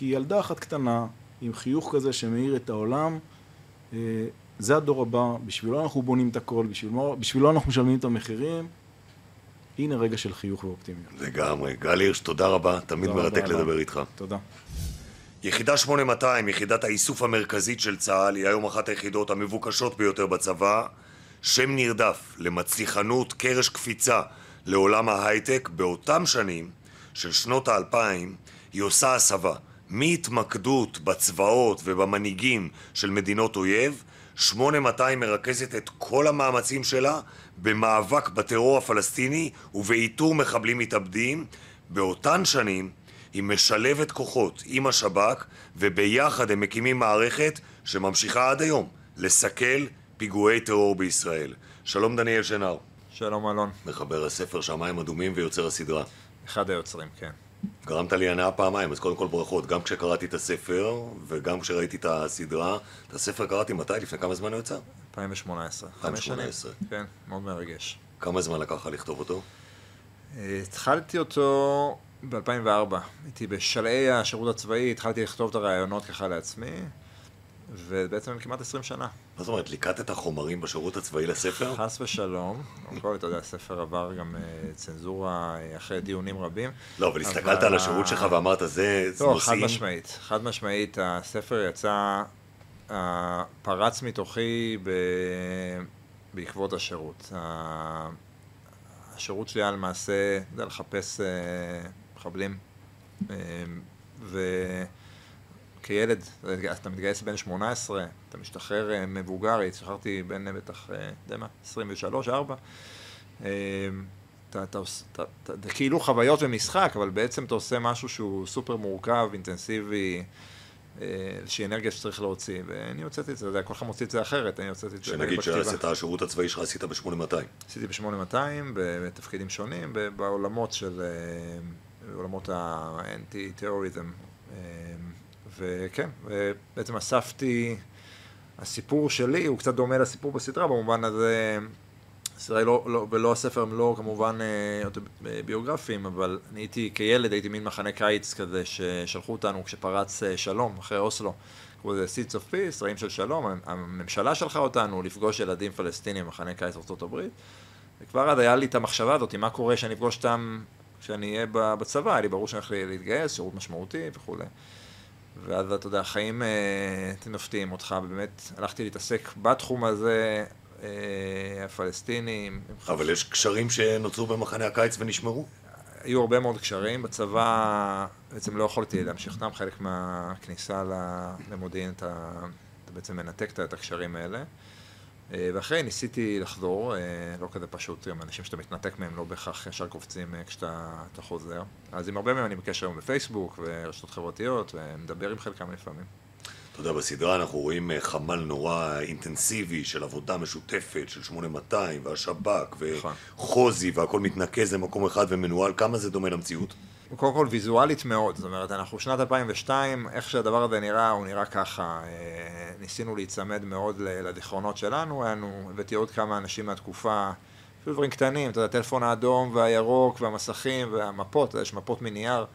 כי ילדה אחת קטנה, עם חיוך כזה שמאיר את העולם, אה, זה הדור הבא, בשבילו אנחנו בונים את הכל, בשבילו, בשבילו אנחנו משלמים את המחירים. הנה רגע של חיוך ואופטימיות. לגמרי. גל הירש, תודה רבה, תמיד תודה מרתק רבה. לדבר איתך. תודה. יחידה 8200, יחידת האיסוף המרכזית של צה"ל, היא היום אחת היחידות המבוקשות ביותר בצבא. שם נרדף למצליחנות, קרש קפיצה לעולם ההייטק. באותם שנים של שנות האלפיים, היא עושה הסבה. מהתמקדות בצבאות ובמנהיגים של מדינות אויב, 8200 מרכזת את כל המאמצים שלה במאבק בטרור הפלסטיני ובאיתור מחבלים מתאבדים. באותן שנים היא משלבת כוחות עם השב"כ, וביחד הם מקימים מערכת שממשיכה עד היום לסכל פיגועי טרור בישראל. שלום דניאל שנר, שלום אלון, מחבר הספר שמיים אדומים ויוצר הסדרה. אחד היוצרים, כן. גרמת לי הנאה פעמיים, אז קודם כל ברכות, גם כשקראתי את הספר וגם כשראיתי את הסדרה. את הספר קראתי מתי? לפני כמה זמן הוא יצא? 2018. חמש שנים. 2018. כן, מאוד מרגש. כמה זמן לקח לך לכתוב אותו? אה, התחלתי אותו ב-2004. הייתי בשלהי השירות הצבאי, התחלתי לכתוב את הרעיונות ככה לעצמי, ובעצם כמעט 20 שנה. מה זאת אומרת, ליקטת חומרים בשירות הצבאי לספר? חס ושלום. קודם כל, אתה יודע, הספר עבר גם אה, צנזורה אה, אחרי דיונים רבים. לא, אבל הסתכלת על השירות שלך ואמרת, זה זה לא, חד נושאים... משמעית. חד משמעית, הספר יצא, אה, פרץ מתוכי. בעקבות השירות. השירות שלי היה למעשה, יודע, לחפש מחבלים. אה, וכילד, אתה מתגייס בן 18, אתה משתחרר אה, מבוגר, השתחררתי בן אה, בטח, אה, יודע מה, 23, 4. אתה, אתה, אתה, אתה, זה כאילו חוויות ומשחק, אבל בעצם אתה עושה משהו שהוא סופר מורכב, אינטנסיבי, איזושהי אנרגיה שצריך להוציא. ואני הוצאתי את זה, אתה יודע, כל אחד מוציא את זה אחרת, אני הוצאתי את זה שנגיד. שעשית השירות הצבאי שלך עשית ב-8200. עשיתי ב-8200, בתפקידים שונים, בעולמות של, בעולמות האנטי-טרוריזם. אה, וכן, בעצם אספתי, הסיפור שלי הוא קצת דומה לסיפור בסדרה, במובן הזה, הסדרה היא לא, לא, ולא הספר הם לא כמובן אה, אוטוביוגרפיים, אבל אני הייתי, כילד הייתי מין מחנה קיץ כזה, ששלחו אותנו כשפרץ אה, שלום, אחרי אוסלו. קראו לזה Seeds of Peace, רעים של שלום, הממשלה שלחה אותנו לפגוש ילדים פלסטינים במחנה קיץ ארה"ב, וכבר אז היה לי את המחשבה הזאת, מה קורה כשאני אפגוש אותם כשאני אהיה בצבא, היה לי ברור שאני הולך להתגייס, שירות משמעותי וכולי. ואז אתה יודע, החיים אה, מפתיעים אותך, ובאמת הלכתי להתעסק בתחום הזה, אה, הפלסטינים. אבל יש קשרים שנוצרו במחנה הקיץ ונשמרו? היו הרבה מאוד קשרים. בצבא בעצם לא יכולתי להמשיך אותם, חלק מהכניסה למודיעין, אתה, אתה בעצם מנתק את הקשרים האלה. אה, ואחרי ניסיתי לחזור, אה, לא כזה פשוט, גם אנשים שאתה מתנתק מהם לא בהכרח ישר קופצים אה, כשאתה אתה חוזר. אז עם הרבה מהם אני בקשר היום בפייסבוק ורשתות חברתיות, ומדבר עם חלקם לפעמים. אתה יודע, בסדרה אנחנו רואים חמ"ל נורא אינטנסיבי של עבודה משותפת של 8200 והשב"כ נכון. וחוזי והכל מתנקז למקום אחד ומנוהל, כמה זה דומה למציאות? קודם כל ויזואלית מאוד, זאת אומרת, אנחנו שנת 2002, איך שהדבר הזה נראה, הוא נראה ככה. אה, ניסינו להיצמד מאוד ל- לזיכרונות שלנו, היה לנו, הבאתי עוד כמה אנשים מהתקופה, אפילו דברים קטנים, אתה יודע, הטלפון האדום והירוק והמסכים והמפות, יש מפות מנייר,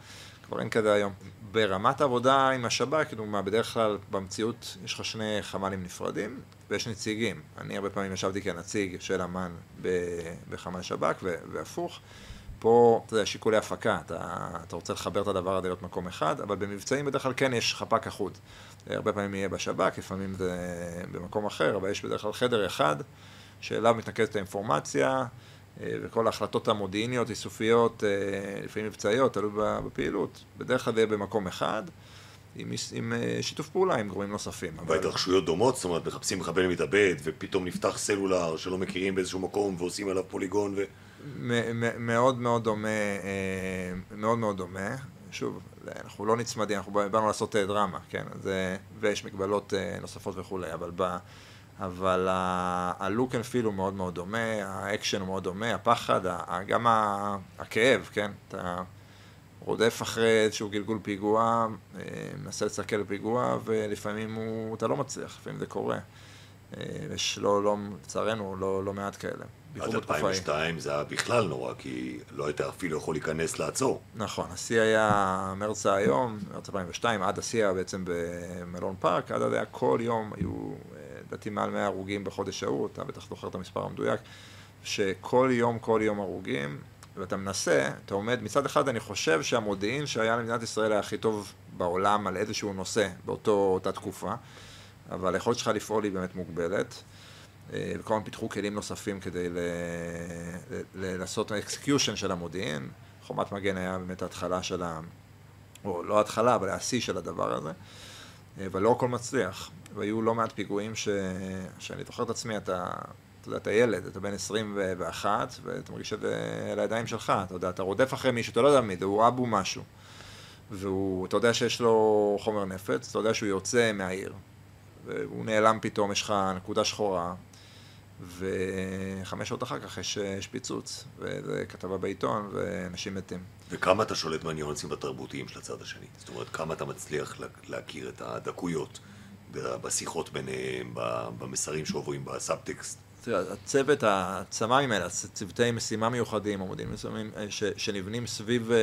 כבר אין כזה היום. ברמת העבודה עם השב"כ, כדוגמה, בדרך כלל במציאות יש לך שני חמ"לים נפרדים ויש נציגים. אני הרבה פעמים ישבתי כנציג של אמ"ן בחמ"ל שב"כ והפוך. פה, אתה יודע, שיקולי הפקה, אתה, אתה רוצה לחבר את הדבר הזה להיות מקום אחד, אבל במבצעים בדרך כלל כן יש חפ"ק אחוד. הרבה פעמים יהיה בשב"כ, לפעמים זה במקום אחר, אבל יש בדרך כלל חדר אחד, שאליו מתנקזת האינפורמציה, אה, וכל ההחלטות המודיעיניות, איסופיות, אה, לפעמים מבצעיות, תלוי בפעילות. בדרך כלל זה יהיה במקום אחד. עם, עם אה, שיתוף פעולה עם גורמים נוספים. אבל- וההתרחשויות דומות, זאת אומרת, מחפשים מחבל מתאבד, ופתאום נפתח סלולר שלא מכירים באיזשהו מקום ועושים עליו פוליגון, ו... מאוד מאוד דומה, אה, מאוד מאוד דומה. שוב, אנחנו לא נצמדים, אנחנו באנו לעשות אה, דרמה, כן? זה, ויש מגבלות אה, נוספות וכולי, אבל, ב, אבל ה look and feel הוא מאוד מאוד דומה, האקשן הוא מאוד דומה, הפחד, גם הכאב, כן? אתה רודף אחרי איזשהו גלגול פיגוע, אה, מנסה לסכל פיגוע, ולפעמים הוא, אתה לא מצליח, לפעמים זה קורה. אה, יש לא, לא, לצערנו, לא, לא מעט כאלה. עד בייחוד בתקופה ההיא. 2002 זה היה בכלל נורא, כי לא היית אפילו יכול להיכנס לעצור. נכון, השיא היה מרץ היום, מרץ 2002, עד השיא היה בעצם במלון פארק, עד היה כל יום, היו אה, לדעתי מעל 100 הרוגים בחודש ההוא, אתה בטח זוכר את המספר המדויק, שכל יום, כל יום הרוגים, ואתה מנסה, אתה עומד, מצד אחד אני חושב שהמודיעין שהיה למדינת ישראל היה הכי טוב בעולם על איזשהו נושא באותו, אותה תקופה, אבל היכולת שלך לפעול היא באמת מוגבלת. אה, וכל הזמן פיתחו כלים נוספים כדי. לעשות execution של המודיעין. חומת מגן היה באמת ההתחלה של ה... או לא ההתחלה, אבל השיא של הדבר הזה. אה, אבל לא הכל מצליח. והיו לא מעט פיגועים ש... שאני זוכר את עצמי, אתה, אתה יודע, אתה ילד, אתה בן 21, ואתה מרגיש את זה על הידיים שלך. אתה יודע, אתה רודף אחרי מישהו, אתה לא יודע מי זה, הוא אבו משהו. והוא, אתה יודע שיש לו חומר נפץ, אתה יודע שהוא יוצא מהעיר. והוא נעלם פתאום, יש לך נקודה שחורה, וחמש שעות אחר כך יש, יש פיצוץ, וזה כתבה בעיתון, ואנשים מתים. וכמה אתה שולט מהניואנסים התרבותיים של הצד השני? זאת אומרת, כמה אתה מצליח לה- להכיר את הדקויות בשיחות ביניהם, במסרים שעוברים בסאבטקסט? תראה, הצוות, הצמ"מים האלה, צוותי משימה מיוחדים, עמודים מסוימים, אה, ש, שנבנים סביב אה,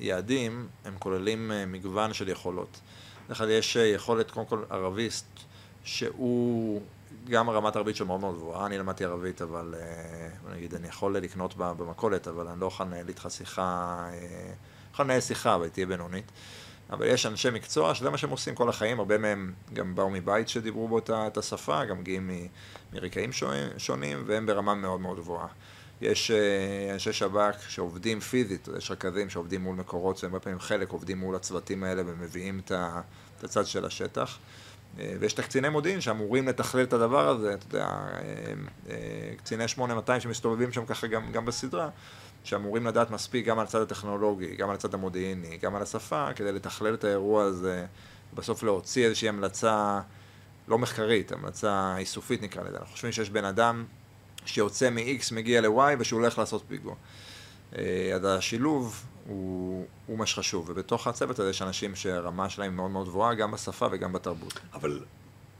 יעדים, הם כוללים אה, מגוון של יכולות. בדרך כלל יש אה, יכולת, קודם כל, ערביסט, שהוא גם רמת ערבית שלו מאוד גבוהה, אני למדתי ערבית, אבל אה, נגיד, אני יכול לקנות במכולת, אבל אני לא יכול לנהל איתך שיחה, אה, יכול לנהל שיחה, אבל היא תהיה בינונית. אבל יש אנשי מקצוע שזה מה שהם עושים כל החיים, הרבה מהם גם באו מבית שדיברו בו את השפה, גם מגיעים מרקעים שונים- והם ברמה מאוד מאוד גבוהה. יש אה, אנשי שב"כ שעובדים פיזית, יש רכזים שעובדים מול מקורות, שהרבה פעמים חלק עובדים מול הצוותים האלה ומביאים את הצד של השטח. אה, ויש את הקציני מודיעין שאמורים לתכלל את הדבר הזה, אתה יודע, אה, אה, קציני 8200 שמסתובבים שם ככה גם, גם בסדרה, שאמורים לדעת מספיק גם על הצד הטכנולוגי, גם על הצד המודיעיני, גם על השפה, כדי לתכלל את האירוע הזה, בסוף להוציא איזושהי המלצה לא מחקרית, המלצה איסופית נקרא לזה. אנחנו חושבים שיש בן אדם שיוצא מ-X, מגיע ל-Y ושהוא הולך לעשות פיגוע. אז השילוב הוא, הוא מה שחשוב, ובתוך הצוות הזה יש אנשים שהרמה שלהם מאוד מאוד גבוהה, גם בשפה וגם בתרבות. אבל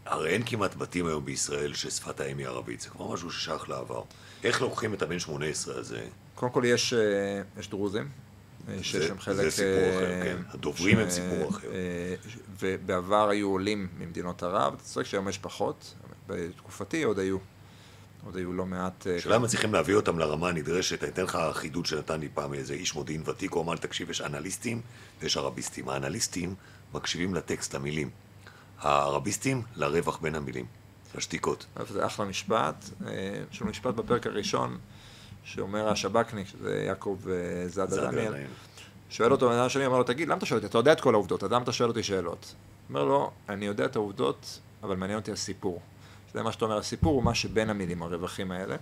הרי אין כמעט בתים היום בישראל ששפת האם היא ערבית, זה כבר משהו ששייך לעבר. איך לוקחים את הבן 18 הזה? קודם כל יש, אה, יש דרוזים, אה, זה- חלק... זה סיפור אה, אחר, כן. הדוברים הם סיפור אחר. ובעבר היו עולים ממדינות ערב, אתה צודק שהיום יש פחות, בתקופתי עוד היו. עוד היו לא מעט... השאלה אם מצליחים להביא אותם לרמה הנדרשת, אני אתן לך חידוד שנתן לי פעם איזה איש מודיעין ותיק, הוא אמר לי, תקשיב, יש אנליסטים ויש ערביסטים. האנליסטים מקשיבים לטקסט, למילים. הערביסטים, לרווח בין המילים, לשתיקות. זה אחלה משפט. אה, יש לנו משפט בפרק הראשון, שאומר השב"כניק, שזה יעקב אה, זאדה דניאל. שואל אותו בן אדם שני, אומר לו, תגיד, למה אתה שואל אותי? אתה יודע את כל העובדות, אז למה אתה שואל אותי שאלות? אומר לו, אני יודע את העובדות, אבל מעניין אותי הסיפור. זה מה שאתה אומר, הסיפור הוא מה שבין המילים, הרווחים האלה.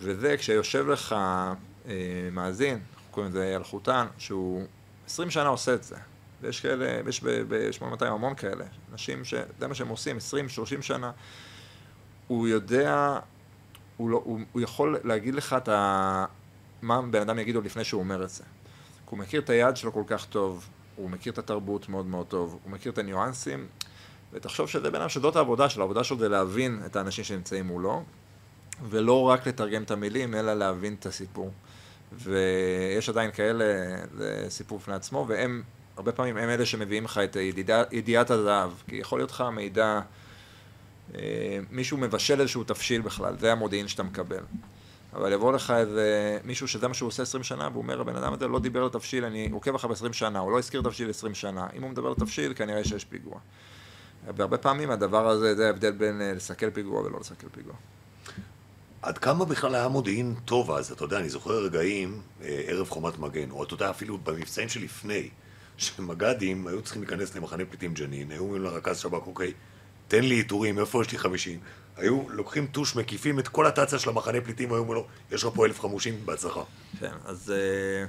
וזה כשיושב לך אה, מאזין, אנחנו קוראים לזה אלחוטן, שהוא 20 שנה עושה את זה. ויש כאלה, יש ב-8200 המון כאלה, אנשים שזה מה שהם עושים, 20-30 שנה. הוא יודע, הוא, לא, הוא, הוא יכול להגיד לך את ה... מה בן אדם יגיד לו לפני שהוא אומר את זה. הוא מכיר את היעד שלו כל כך טוב, הוא מכיר את התרבות מאוד מאוד טוב, הוא מכיר את הניואנסים, ותחשוב שזה בן אדם שזאת העבודה שלו, העבודה שלו זה להבין את האנשים שנמצאים מולו, ולא רק לתרגם את המילים, אלא להבין את הסיפור. ויש עדיין כאלה, זה סיפור בפני עצמו, והם, הרבה פעמים הם אלה שמביאים לך את הידיעה- ידיעת הזהב, כי יכול להיות לך מידע, אה, מישהו מבשל איזשהו תבשיל בכלל, זה המודיעין שאתה מקבל. אבל יבוא לך איזה מישהו שזה מה שהוא עושה 20 שנה, והוא אומר, הבן אדם הזה לא דיבר על תבשיל, אני עוקב אחריו ב-20 שנה, הוא לא הזכיר תבשיל 20 שנה. אם הוא מדבר על תבשיל, כנראה שיש פיגוע. והרבה פעמים הדבר הזה, זה ההבדל בין אה, לסכל פיגוע ולא לסכל פיגוע. עד כמה בכלל היה מודיעין טוב אז? אתה יודע, אני זוכר רגעים, אה, ערב חומת מגן, או אתה יודע, אפילו במבצעים שלפני. שמג"דים היו צריכים להיכנס למחנה פליטים ג'נין, היו אומרים לרכז שב"כ, אוקיי, תן לי עיטורים, איפה יש לי 50? היו לוקחים טוש, מקיפים את כל התצ"א של המחנה פליטים, היו אומרים לו, יש לך פה אלף חמושים, בהצלחה. כן, אז אה,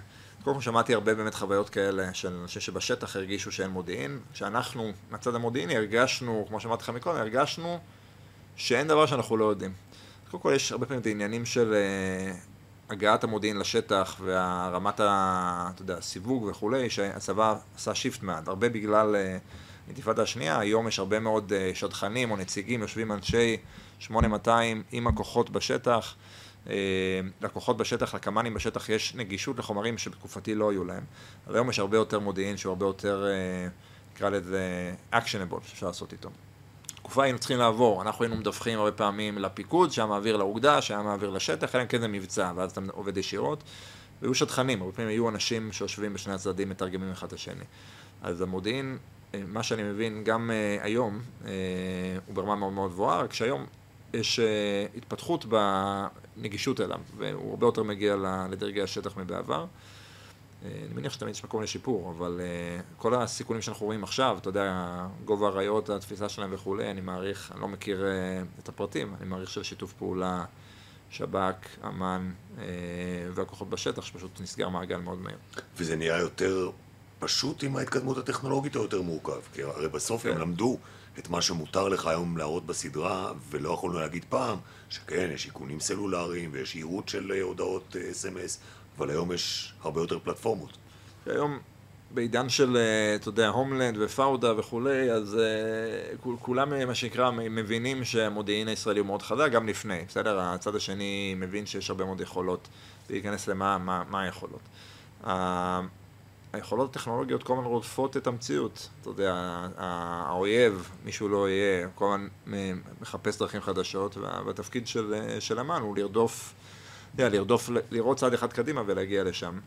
קודם כל שמעתי הרבה באמת חוויות כאלה של אנשים שבשטח הרגישו שאין מודיעין, שאנחנו, מהצד המודיעיני, הרגשנו, כמו שאמרתי לך מקודם, הרגשנו שאין דבר שאנחנו לא יודעים. קודם כל יש הרבה פעמים את העניינים של אה, הגעת המודיעין לשטח והרמת ה... אתה יודע, הסיווג וכולי, שהצבא עשה שיפט מעט, הרבה בגלל אה, אינתיפאדה השנייה, היום יש הרבה מאוד אה, שדכנים או נציגים, יושבים אנשי 8200 עם הכוחות בשטח, אה, לכוחות בשטח, לקמ"נים בשטח, יש נגישות לחומרים שבתקופתי לא היו להם. אבל היום יש הרבה יותר מודיעין שהוא הרבה יותר, אה, נקרא לזה, actionable, שאפשר לעשות איתו. תקופה היינו צריכים לעבור, אנחנו היינו מדווחים הרבה פעמים לפיקוד, שהיה מעביר לאוגדה, שהיה מעביר לשטח, אלא אם כן זה מבצע, ואז אתה עובד ישירות. והיו שטחנים, הרבה פעמים היו אנשים שיושבים בשני הצדדים, מתרגמים אחד את השני. אז המודיעין, אה, מה שאני מבין, גם uh, היום, uh, הוא ברמה מאוד מאוד גבוהה, רק שהיום יש uh, התפתחות בנגישות אליו, והוא הרבה יותר מגיע לדרגי השטח מבעבר. אני מניח שתמיד יש מקום לשיפור, אבל uh, כל הסיכונים שאנחנו רואים עכשיו, אתה יודע, גובה הראיות, התפיסה שלהם וכולי, אני מעריך, אני לא מכיר uh, את הפרטים, אני מעריך של שיתוף פעולה שב"כ, אמ"ן והכוחות בשטח, שפשוט נסגר מעגל מאוד מהיר. וזה נהיה יותר פשוט עם ההתקדמות הטכנולוגית או יותר מורכב? כי הרי בסוף כן. הם למדו את מה שמותר לך היום להראות בסדרה, ולא יכולנו להגיד פעם, שכן, יש איכונים סלולריים ויש ייעוד של הודעות אס.אם.אס. אבל היום יש הרבה יותר פלטפורמות. היום, בעידן של, אה, אתה יודע, הומלנד ופאודה וכולי, אז כולם, מה שנקרא, מבינים שהמודיעין הישראלי הוא מאוד חזק, גם לפני, בסדר? הצד השני מבין שיש הרבה מאוד יכולות להיכנס למה מה, מה היכולות. היכולות הטכנולוגיות כל הזמן רודפות את המציאות. אתה יודע, האויב, מישהו לא יהיה, כל הזמן מחפש דרכים חדשות, והתפקיד של, של אמן הוא לרדוף יודע, לרדוף, לראות צעד אחד קדימה ולהגיע לשם.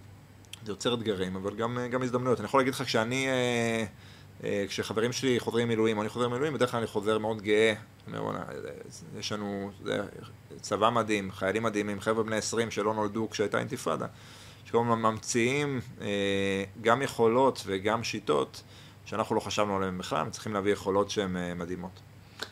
זה יוצר אתגרים, אבל גם, גם הזדמנויות. אני יכול להגיד לך כשאני, אה, אה, כשחברים שלי חוזרים מילואים, או אני חוזר מילואים, בדרך כלל אני חוזר מאוד גאה. יש לנו צבא מדהים, חיילים מדהימים, חבר'ה בני 20 שלא נולדו כשהייתה אינתיפאדה, הזמן ממציאים אה, גם יכולות וגם שיטות שאנחנו לא חשבנו עליהן בכלל, צריכים להביא יכולות שהן אה, מדהימות.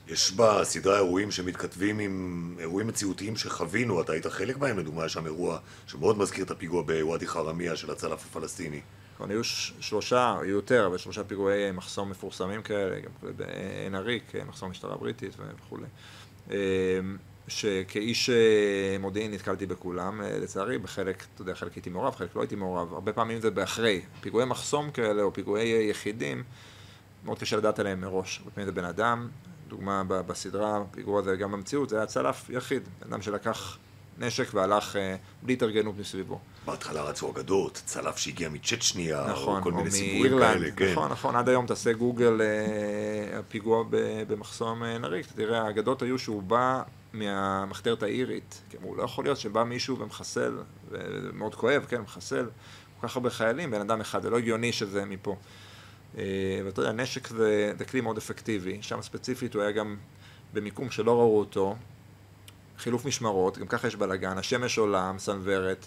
יש בסדרה אירועים שמתכתבים עם אירועים מציאותיים שחווינו, אתה היית חלק מהם, לדוגמה, יש שם אירוע שמאוד מזכיר את הפיגוע בוואדי חרמיה של הצלף הפלסטיני. נכון, היו שלושה, היו יותר, אבל שלושה פיגועי מחסום מפורסמים כאלה, גם בעין עריק, מחסום משטרה בריטית וכולי. שכאיש אה, מודיעין נתקלתי בכולם, אה, לצערי, בחלק, אתה יודע, חלק הייתי מעורב, חלק לא הייתי מעורב, הרבה פעמים זה באחרי. פיגועי מחסום כאלה, או פיגועי יחידים, מאוד קשה לדעת עליהם מראש. הרבה פעמים זה בן אדם, דוגמה בסדרה, פיגוע הזה גם במציאות, זה היה צלף יחיד, בן אדם שלקח נשק והלך אה, בלי התארגנות מסביבו. בהתחלה רצו אגדות, צלף שהגיע מצ'צ'ניה, נכון, או כל או מיני סיפורים כאלה, כן. נכון, נכון, עד היום תעשה גוגל אה, הפיגוע במחסום אה, נריק, תראה, האגדות היו שהוא בא מהמחתרת האירית, כי אמרו, לא יכול להיות שבא מישהו ומחסל, ומאוד כואב, כן, מחסל, כל כך הרבה חיילים, בן אדם אחד, זה לא הגיוני שזה מפה. אה, ואתה יודע, נשק זה, זה כלי מאוד אפקטיבי, שם ספציפית הוא היה גם במיקום שלא ראו אותו, חילוף משמרות, גם ככה יש בלאגן, השמש עולה, מסנוורת,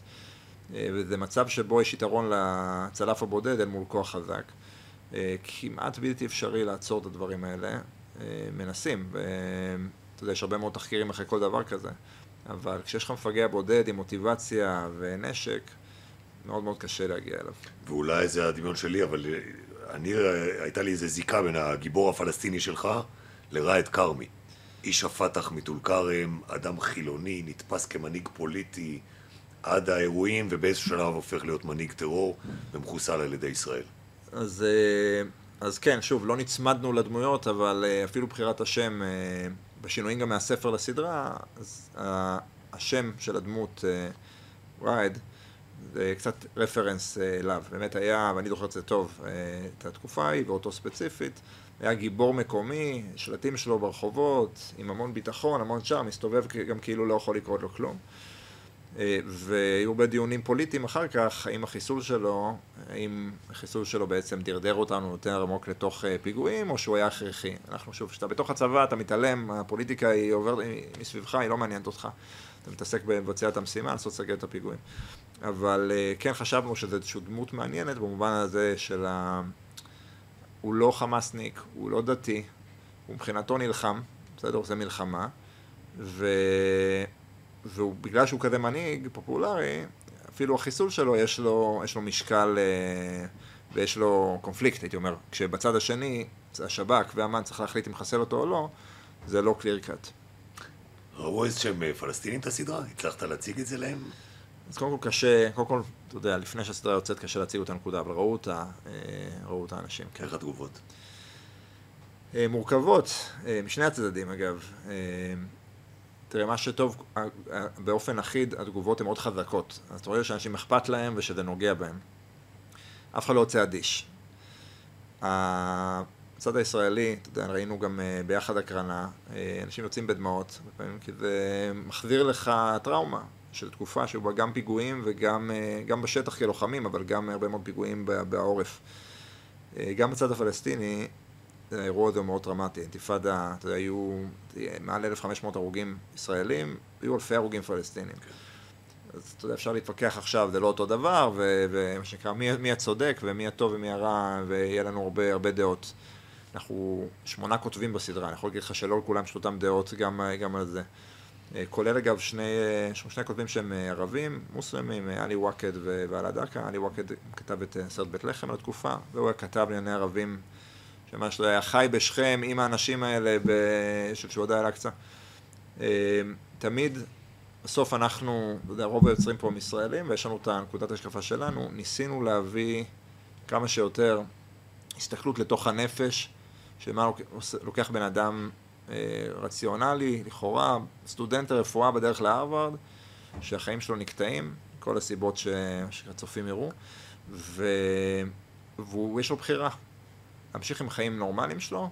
אה, וזה מצב שבו יש יתרון לצלף הבודד אל מול כוח חזק. אה, כמעט בלתי אפשרי לעצור את הדברים האלה, מנסים, ואתה יודע, יש הרבה מאוד תחקירים אחרי כל דבר כזה, אבל כשיש לך מפגע בודד עם מוטיבציה ונשק, מאוד מאוד קשה להגיע אליו. ואולי זה הדמיון שלי, אבל אני, הייתה לי איזה זיקה בין הגיבור הפלסטיני שלך לראאד כרמי. איש הפת"ח מטול כרם, אדם חילוני, נתפס כמנהיג פוליטי עד האירועים, ובאיזשהו שלב הופך להיות מנהיג טרור ומחוסל על ידי ישראל. אז, אה, אז כן, שוב, לא נצמדנו לדמויות, אבל אה, אפילו בחירת השם, אה, בשינויים גם מהספר לסדרה, אז השם של הדמות, ראאד, זה קצת רפרנס אה, אליו. באמת היה, ואני זוכר את זה טוב, אה, את התקופה ההיא ואותו ספציפית, היה גיבור מקומי, שלטים שלו ברחובות, עם המון ביטחון, המון שער, מסתובב גם כאילו לא יכול לקרות לו כלום. אה, והיו הרבה דיונים פוליטיים אחר כך, האם החיסול שלו, האם החיסול שלו בעצם דרדר אותנו יותר עמוק לתוך פיגועים, או שהוא היה הכרחי. אנחנו שוב, כשאתה בתוך הצבא, אתה מתעלם, הפוליטיקה היא עוברת מסביבך, היא לא מעניינת אותך. אתה מתעסק בבצע את המשימה, לנסות לסגל את הפיגועים. אבל אה, כן חשבנו שזו איזושהי דמות מעניינת במובן הזה של ה... הוא לא חמאסניק, הוא לא דתי, הוא מבחינתו נלחם, בסדר? זה מלחמה, ו... ובגלל שהוא כזה מנהיג פופולרי, אפילו החיסול שלו יש לו, יש לו משקל אה, ויש לו קונפליקט, הייתי אומר. כשבצד השני, השב"כ ואמ"ן צריך להחליט אם לחסל אותו או לא, זה לא קליר קאט. ראו איזה שהם אה, פלסטינים את הסדרה? הצלחת להציג את זה להם? אז קודם כל קשה, קודם כל, אתה יודע, לפני שהסדרה יוצאת קשה להציג אותה נקודה, אבל ראו אותה, אה, ראו אותה אנשים. כן. איך התגובות? מורכבות, משני הצדדים אגב. אה, תראה, מה שטוב, אה, אה, באופן אחיד, התגובות הן מאוד חזקות. אז אתה רואה שאנשים אכפת להם ושזה נוגע בהם. אף אחד לא יוצא אדיש. הצד הישראלי, אתה יודע, ראינו גם אה, ביחד הקרנה, אנשים יוצאים בדמעות, כי זה מחזיר לך טראומה של תקופה שבה גם פיגועים וגם גם בשטח כלוחמים, אבל גם הרבה מאוד פיגועים בעורף. גם בצד הפלסטיני, האירוע הזה הוא מאוד דרמטי. אינתיפאדה, אתה יודע, היו מעל 1,500 הרוגים ישראלים, היו אלפי הרוגים פלסטינים. אז אתה יודע, אפשר להתווכח עכשיו, זה לא אותו דבר, ומה שנקרא, מי, מי הצודק ומי הטוב ומי הרע, ויהיה לנו הרבה, הרבה דעות. אנחנו שמונה כותבים בסדרה, אני יכול להגיד לך שלא לכולם יש אותם דעות גם, גם על זה. אה, כולל אגב שני, אה, שני כותבים שהם אה, ערבים, מוסלמים, עלי וואקד ועלה דקה. עלי וואקד כתב את סרט בית לחם על התקופה, והוא היה כתב לענייני ערבים, שממש היה חי בשכם עם האנשים האלה של שועדי אל-אקצא. תמיד, בסוף אנחנו, אתה יודע, רוב היוצרים פה הם ישראלים, ויש לנו את נקודת ההשקפה שלנו, ניסינו להביא כמה שיותר הסתכלות לתוך הנפש, שמה לוקח בן אדם אה, רציונלי, לכאורה, סטודנט לרפואה בדרך להרווארד, שהחיים שלו נקטעים, כל הסיבות. שהצופים יראו. ויש לו בחירה, להמשיך עם חיים נורמליים שלו,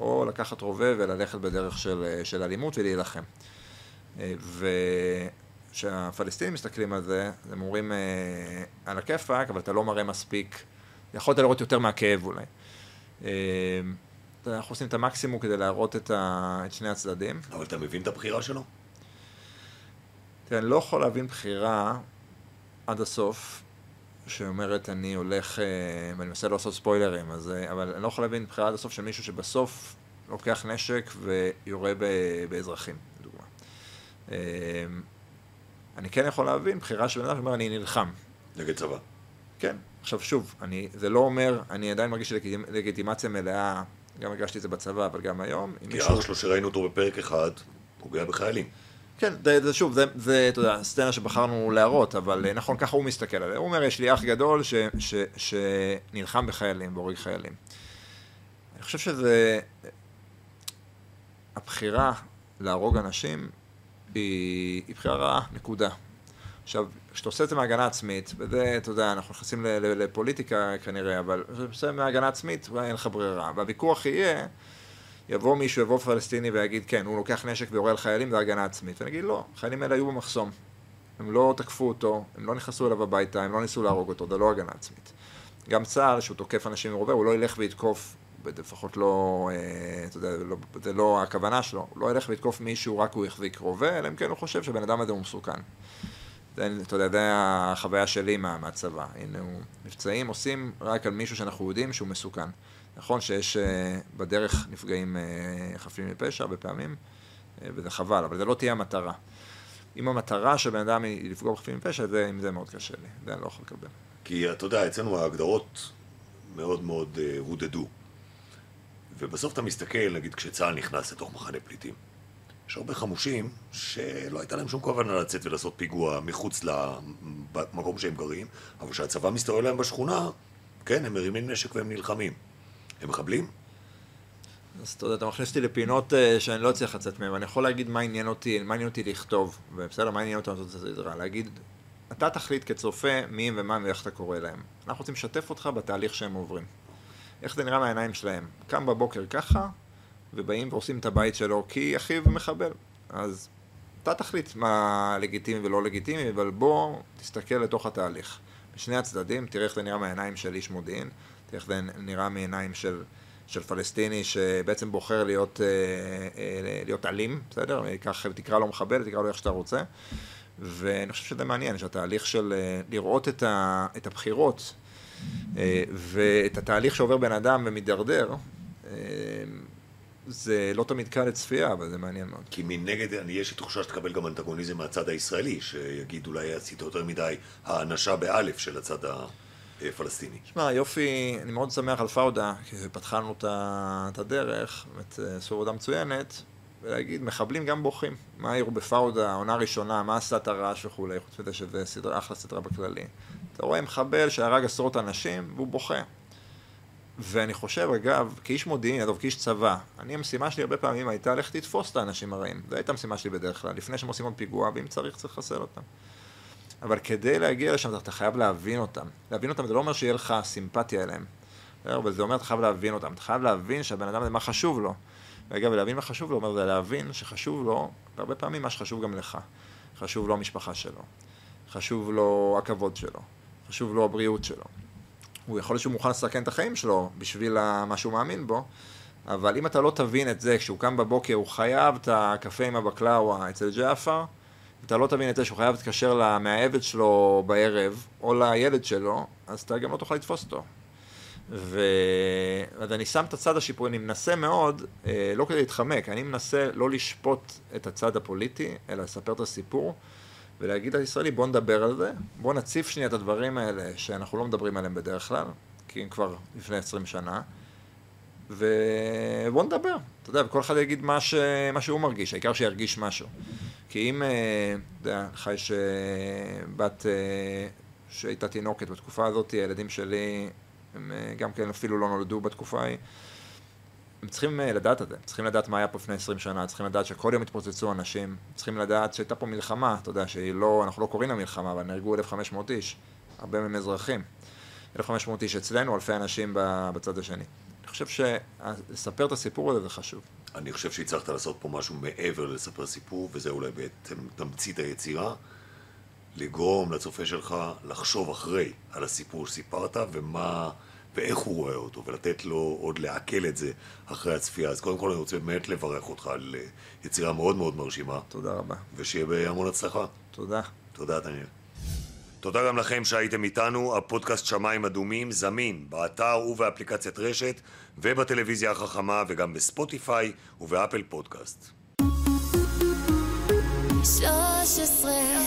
או לקחת רובה וללכת בדרך של, של אלימות ולהילחם. אה, וכשהפלסטינים מסתכלים על זה, הם אומרים אה, על הכיפאק, אבל אתה לא מראה מספיק, יכולת לראות יותר מהכאב אולי. אה, אנחנו עושים את המקסימום כדי להראות את, ה... את שני הצדדים. אבל אתה מבין את הבחירה שלו? תראה, אני לא יכול להבין בחירה עד הסוף, שאומרת אני הולך, ואני מנסה לא לעשות ספוילרים, אז, אבל אני לא יכול להבין בחירה עד הסוף של מישהו שבסוף לוקח נשק ויורה ב... באזרחים, לדוגמה. אני כן יכול להבין בחירה של בן אדם שאומר אני נלחם. נגד צבא. כן. עכשיו שוב, אני, זה לא אומר, אני עדיין מרגיש לגיטימציה מלאה גם הרגשתי את זה בצבא, אבל גם היום. כי האח שלו שראינו אותו בפרק אחד, פוגע בחיילים. כן, זה, זה שוב, זה, זה, אתה יודע, סצנה שבחרנו להראות, אבל נכון, ככה הוא מסתכל עליה. הוא אומר, יש לי אח גדול ש, ש, שנלחם בחיילים, והורג חיילים. אני חושב שזה... הבחירה להרוג אנשים היא, היא בחירה רעה, נקודה. עכשיו, כשאתה עושה את זה מהגנה עצמית, וזה, אתה יודע, אנחנו נכנסים לפוליטיקה כנראה, אבל כשאתה עושה מהגנה עצמית, אין לך ברירה. והוויכוח יהיה, יבוא מישהו, יבוא פלסטיני ויגיד, כן, הוא לוקח נשק ויורה על חיילים, זה הגנה עצמית. ונגיד, לא, החיילים האלה היו במחסום. הם לא תקפו אותו, הם לא נכנסו אליו הביתה, הם לא ניסו להרוג אותו, זה לא הגנה עצמית. גם צה"ל, שהוא תוקף אנשים עם רובה, הוא לא ילך ויתקוף, לפחות לא, אתה יודע, לא, זה לא הכוונה שלו, הוא לא ילך ויתקוף מישהו רק הוא יחזיק רובה, אלא אם כן הוא חושב שהבן אדם הזה הוא מסוכן. אתה יודע, זה החוויה שלי מה, מהצבא. הנה, מבצעים עושים רק על מישהו שאנחנו יודעים שהוא מסוכן. נכון שיש uh, בדרך נפגעים uh, חפים מפשע הרבה פעמים, uh, וזה חבל, אבל זה לא תהיה המטרה. אם המטרה של בן אדם היא לפגוע בחפים מפשע, זה, עם זה מאוד קשה לי. זה אני לא יכול לקבל. כי אתה יודע, אצלנו ההגדרות מאוד מאוד הודדו. ובסוף אתה מסתכל, נגיד, כשצה"ל נכנס לתוך מחנה פליטים. יש הרבה חמושים שלא הייתה להם שום כוונה לצאת ולעשות פיגוע מחוץ למקום שהם גרים, אבל כשהצבא מסתובב להם בשכונה, כן, הם מרימים נשק והם נלחמים. הם מחבלים? אז אתה יודע, אתה מכניס אותי לפינות uh, שאני לא אצליח לצאת מהן, אני יכול להגיד מה עניין אותי, מה עניין אותי לכתוב, ובסדר, מה עניין אותי לעשות את הסדרה, להגיד, אתה תחליט כצופה מי ומה ואיך אתה קורא להם. אנחנו רוצים לשתף אותך בתהליך שהם עוברים. איך זה נראה מהעיניים שלהם. קם בבוקר ככה, ובאים ועושים את הבית שלו כי אחיו מחבל. אז אתה תחליט מה לגיטימי ולא לגיטימי, אבל בוא תסתכל לתוך התהליך. בשני הצדדים, תראה איך זה נראה מהעיניים של איש מודיעין, איך זה נראה מעיניים של של פלסטיני שבעצם בוחר להיות, אה, אה, להיות אלים, בסדר? ייקח, תקרא לו מחבל, תקרא לו איך שאתה רוצה. ואני חושב שזה מעניין, שהתהליך של אה, לראות את, ה, את הבחירות ואת התהליך שעובר בן אדם ומידרדר, זה לא תמיד קל לצפייה, אבל זה מעניין מאוד. כי מנגד, אני, יש לי תחושה שתקבל גם אנטגוניזם מהצד הישראלי, שיגיד אולי עשית יותר מדי האנשה באלף של הצד הפלסטיני. שמע, יופי, אני מאוד שמח על פאודה, כי פתחנו את הדרך, באמת עשו עבודה מצוינת, ולהגיד, מחבלים גם בוכים. מה העירו בפאודה, העונה הראשונה, מה עשה את הרעש וכולי, חוץ מזה שזה סדרה, אחלה סדרה בכללי. אתה רואה מחבל שהרג עשרות אנשים, והוא בוכה. ואני חושב, אגב, כאיש מודיעין, אגב, כאיש צבא, אני, המשימה שלי הרבה פעמים הייתה ללכת לתפוס את האנשים הרעים. זו הייתה המשימה שלי בדרך כלל, לפני שהם עושים עוד פיגוע, ואם צריך, צריך לחסל אותם. אבל כדי להגיע לשם, אתה חייב להבין אותם. להבין אותם זה לא אומר שיהיה לך סימפתיה אליהם. אבל זה אומר, אתה חייב להבין אותם. אתה חייב להבין שהבן אדם הזה, מה חשוב לו. ואגב, להבין מה חשוב לו, אומר, זה להבין שחשוב לו, והרבה פעמים מה שחשוב גם לך. חשוב לו המשפחה שלו, חשוב לו הכבוד שלו, חשוב לו הבריאות שלו. הוא יכול להיות שהוא מוכן לסכן את החיים שלו בשביל מה שהוא מאמין בו, אבל אם אתה לא תבין את זה, כשהוא קם בבוקר הוא חייב את הקפה עם הבקלאווה אצל ג'עפר, אתה לא תבין את זה שהוא חייב להתקשר למאהבת שלו בערב, או לילד שלו, אז אתה גם לא תוכל לתפוס אותו. ו... אז אני שם את הצד השיפורי, אני מנסה מאוד, אה, לא כדי להתחמק, אני מנסה לא לשפוט את הצד הפוליטי, אלא לספר את הסיפור, ולהגיד לישראלי, בוא נדבר על זה, בוא נציף שנייה את הדברים האלה שאנחנו לא מדברים עליהם בדרך כלל, כי הם כבר לפני 20 שנה, ובוא נדבר, אתה יודע, וכל אחד יגיד מה, ש... מה שהוא מרגיש, העיקר שירגיש משהו. כי אם, אה, אתה יודע, לך יש בת שהייתה תינוקת בתקופה הזאת, הילדים שלי הם אה, גם כן אפילו לא נולדו בתקופה ההיא. הם צריכים אה, לדעת את זה, צריכים לדעת מה היה פה לפני 20 שנה, צריכים לדעת שכל יום התפוצצו אנשים, צריכים לדעת שהייתה פה מלחמה, אתה יודע, שהיא לא, אנחנו לא קוראים לה מלחמה, אבל נהרגו 1,500 איש, הרבה מהם אזרחים. 1,500 איש אצלנו, אלפי אנשים בצד השני. אני חושב שלספר את הסיפור הזה זה חשוב. אני חושב שהצלחת לעשות פה משהו מעבר לספר סיפור, וזה אולי בעצם תמצית היצירה. לגרום לצופה שלך לחשוב אחרי על הסיפור שסיפרת ומה, ואיך הוא רואה אותו, ולתת לו עוד לעכל את זה אחרי הצפייה. אז קודם כל אני רוצה באמת לברך אותך על אה, יצירה מאוד מאוד מרשימה. תודה רבה. ושיהיה בהמון הצלחה. תודה. תודה, דניאל. תודה גם לכם שהייתם איתנו, הפודקאסט שמיים אדומים זמין באתר ובאפליקציית רשת ובטלוויזיה החכמה וגם בספוטיפיי ובאפל פודקאסט. 13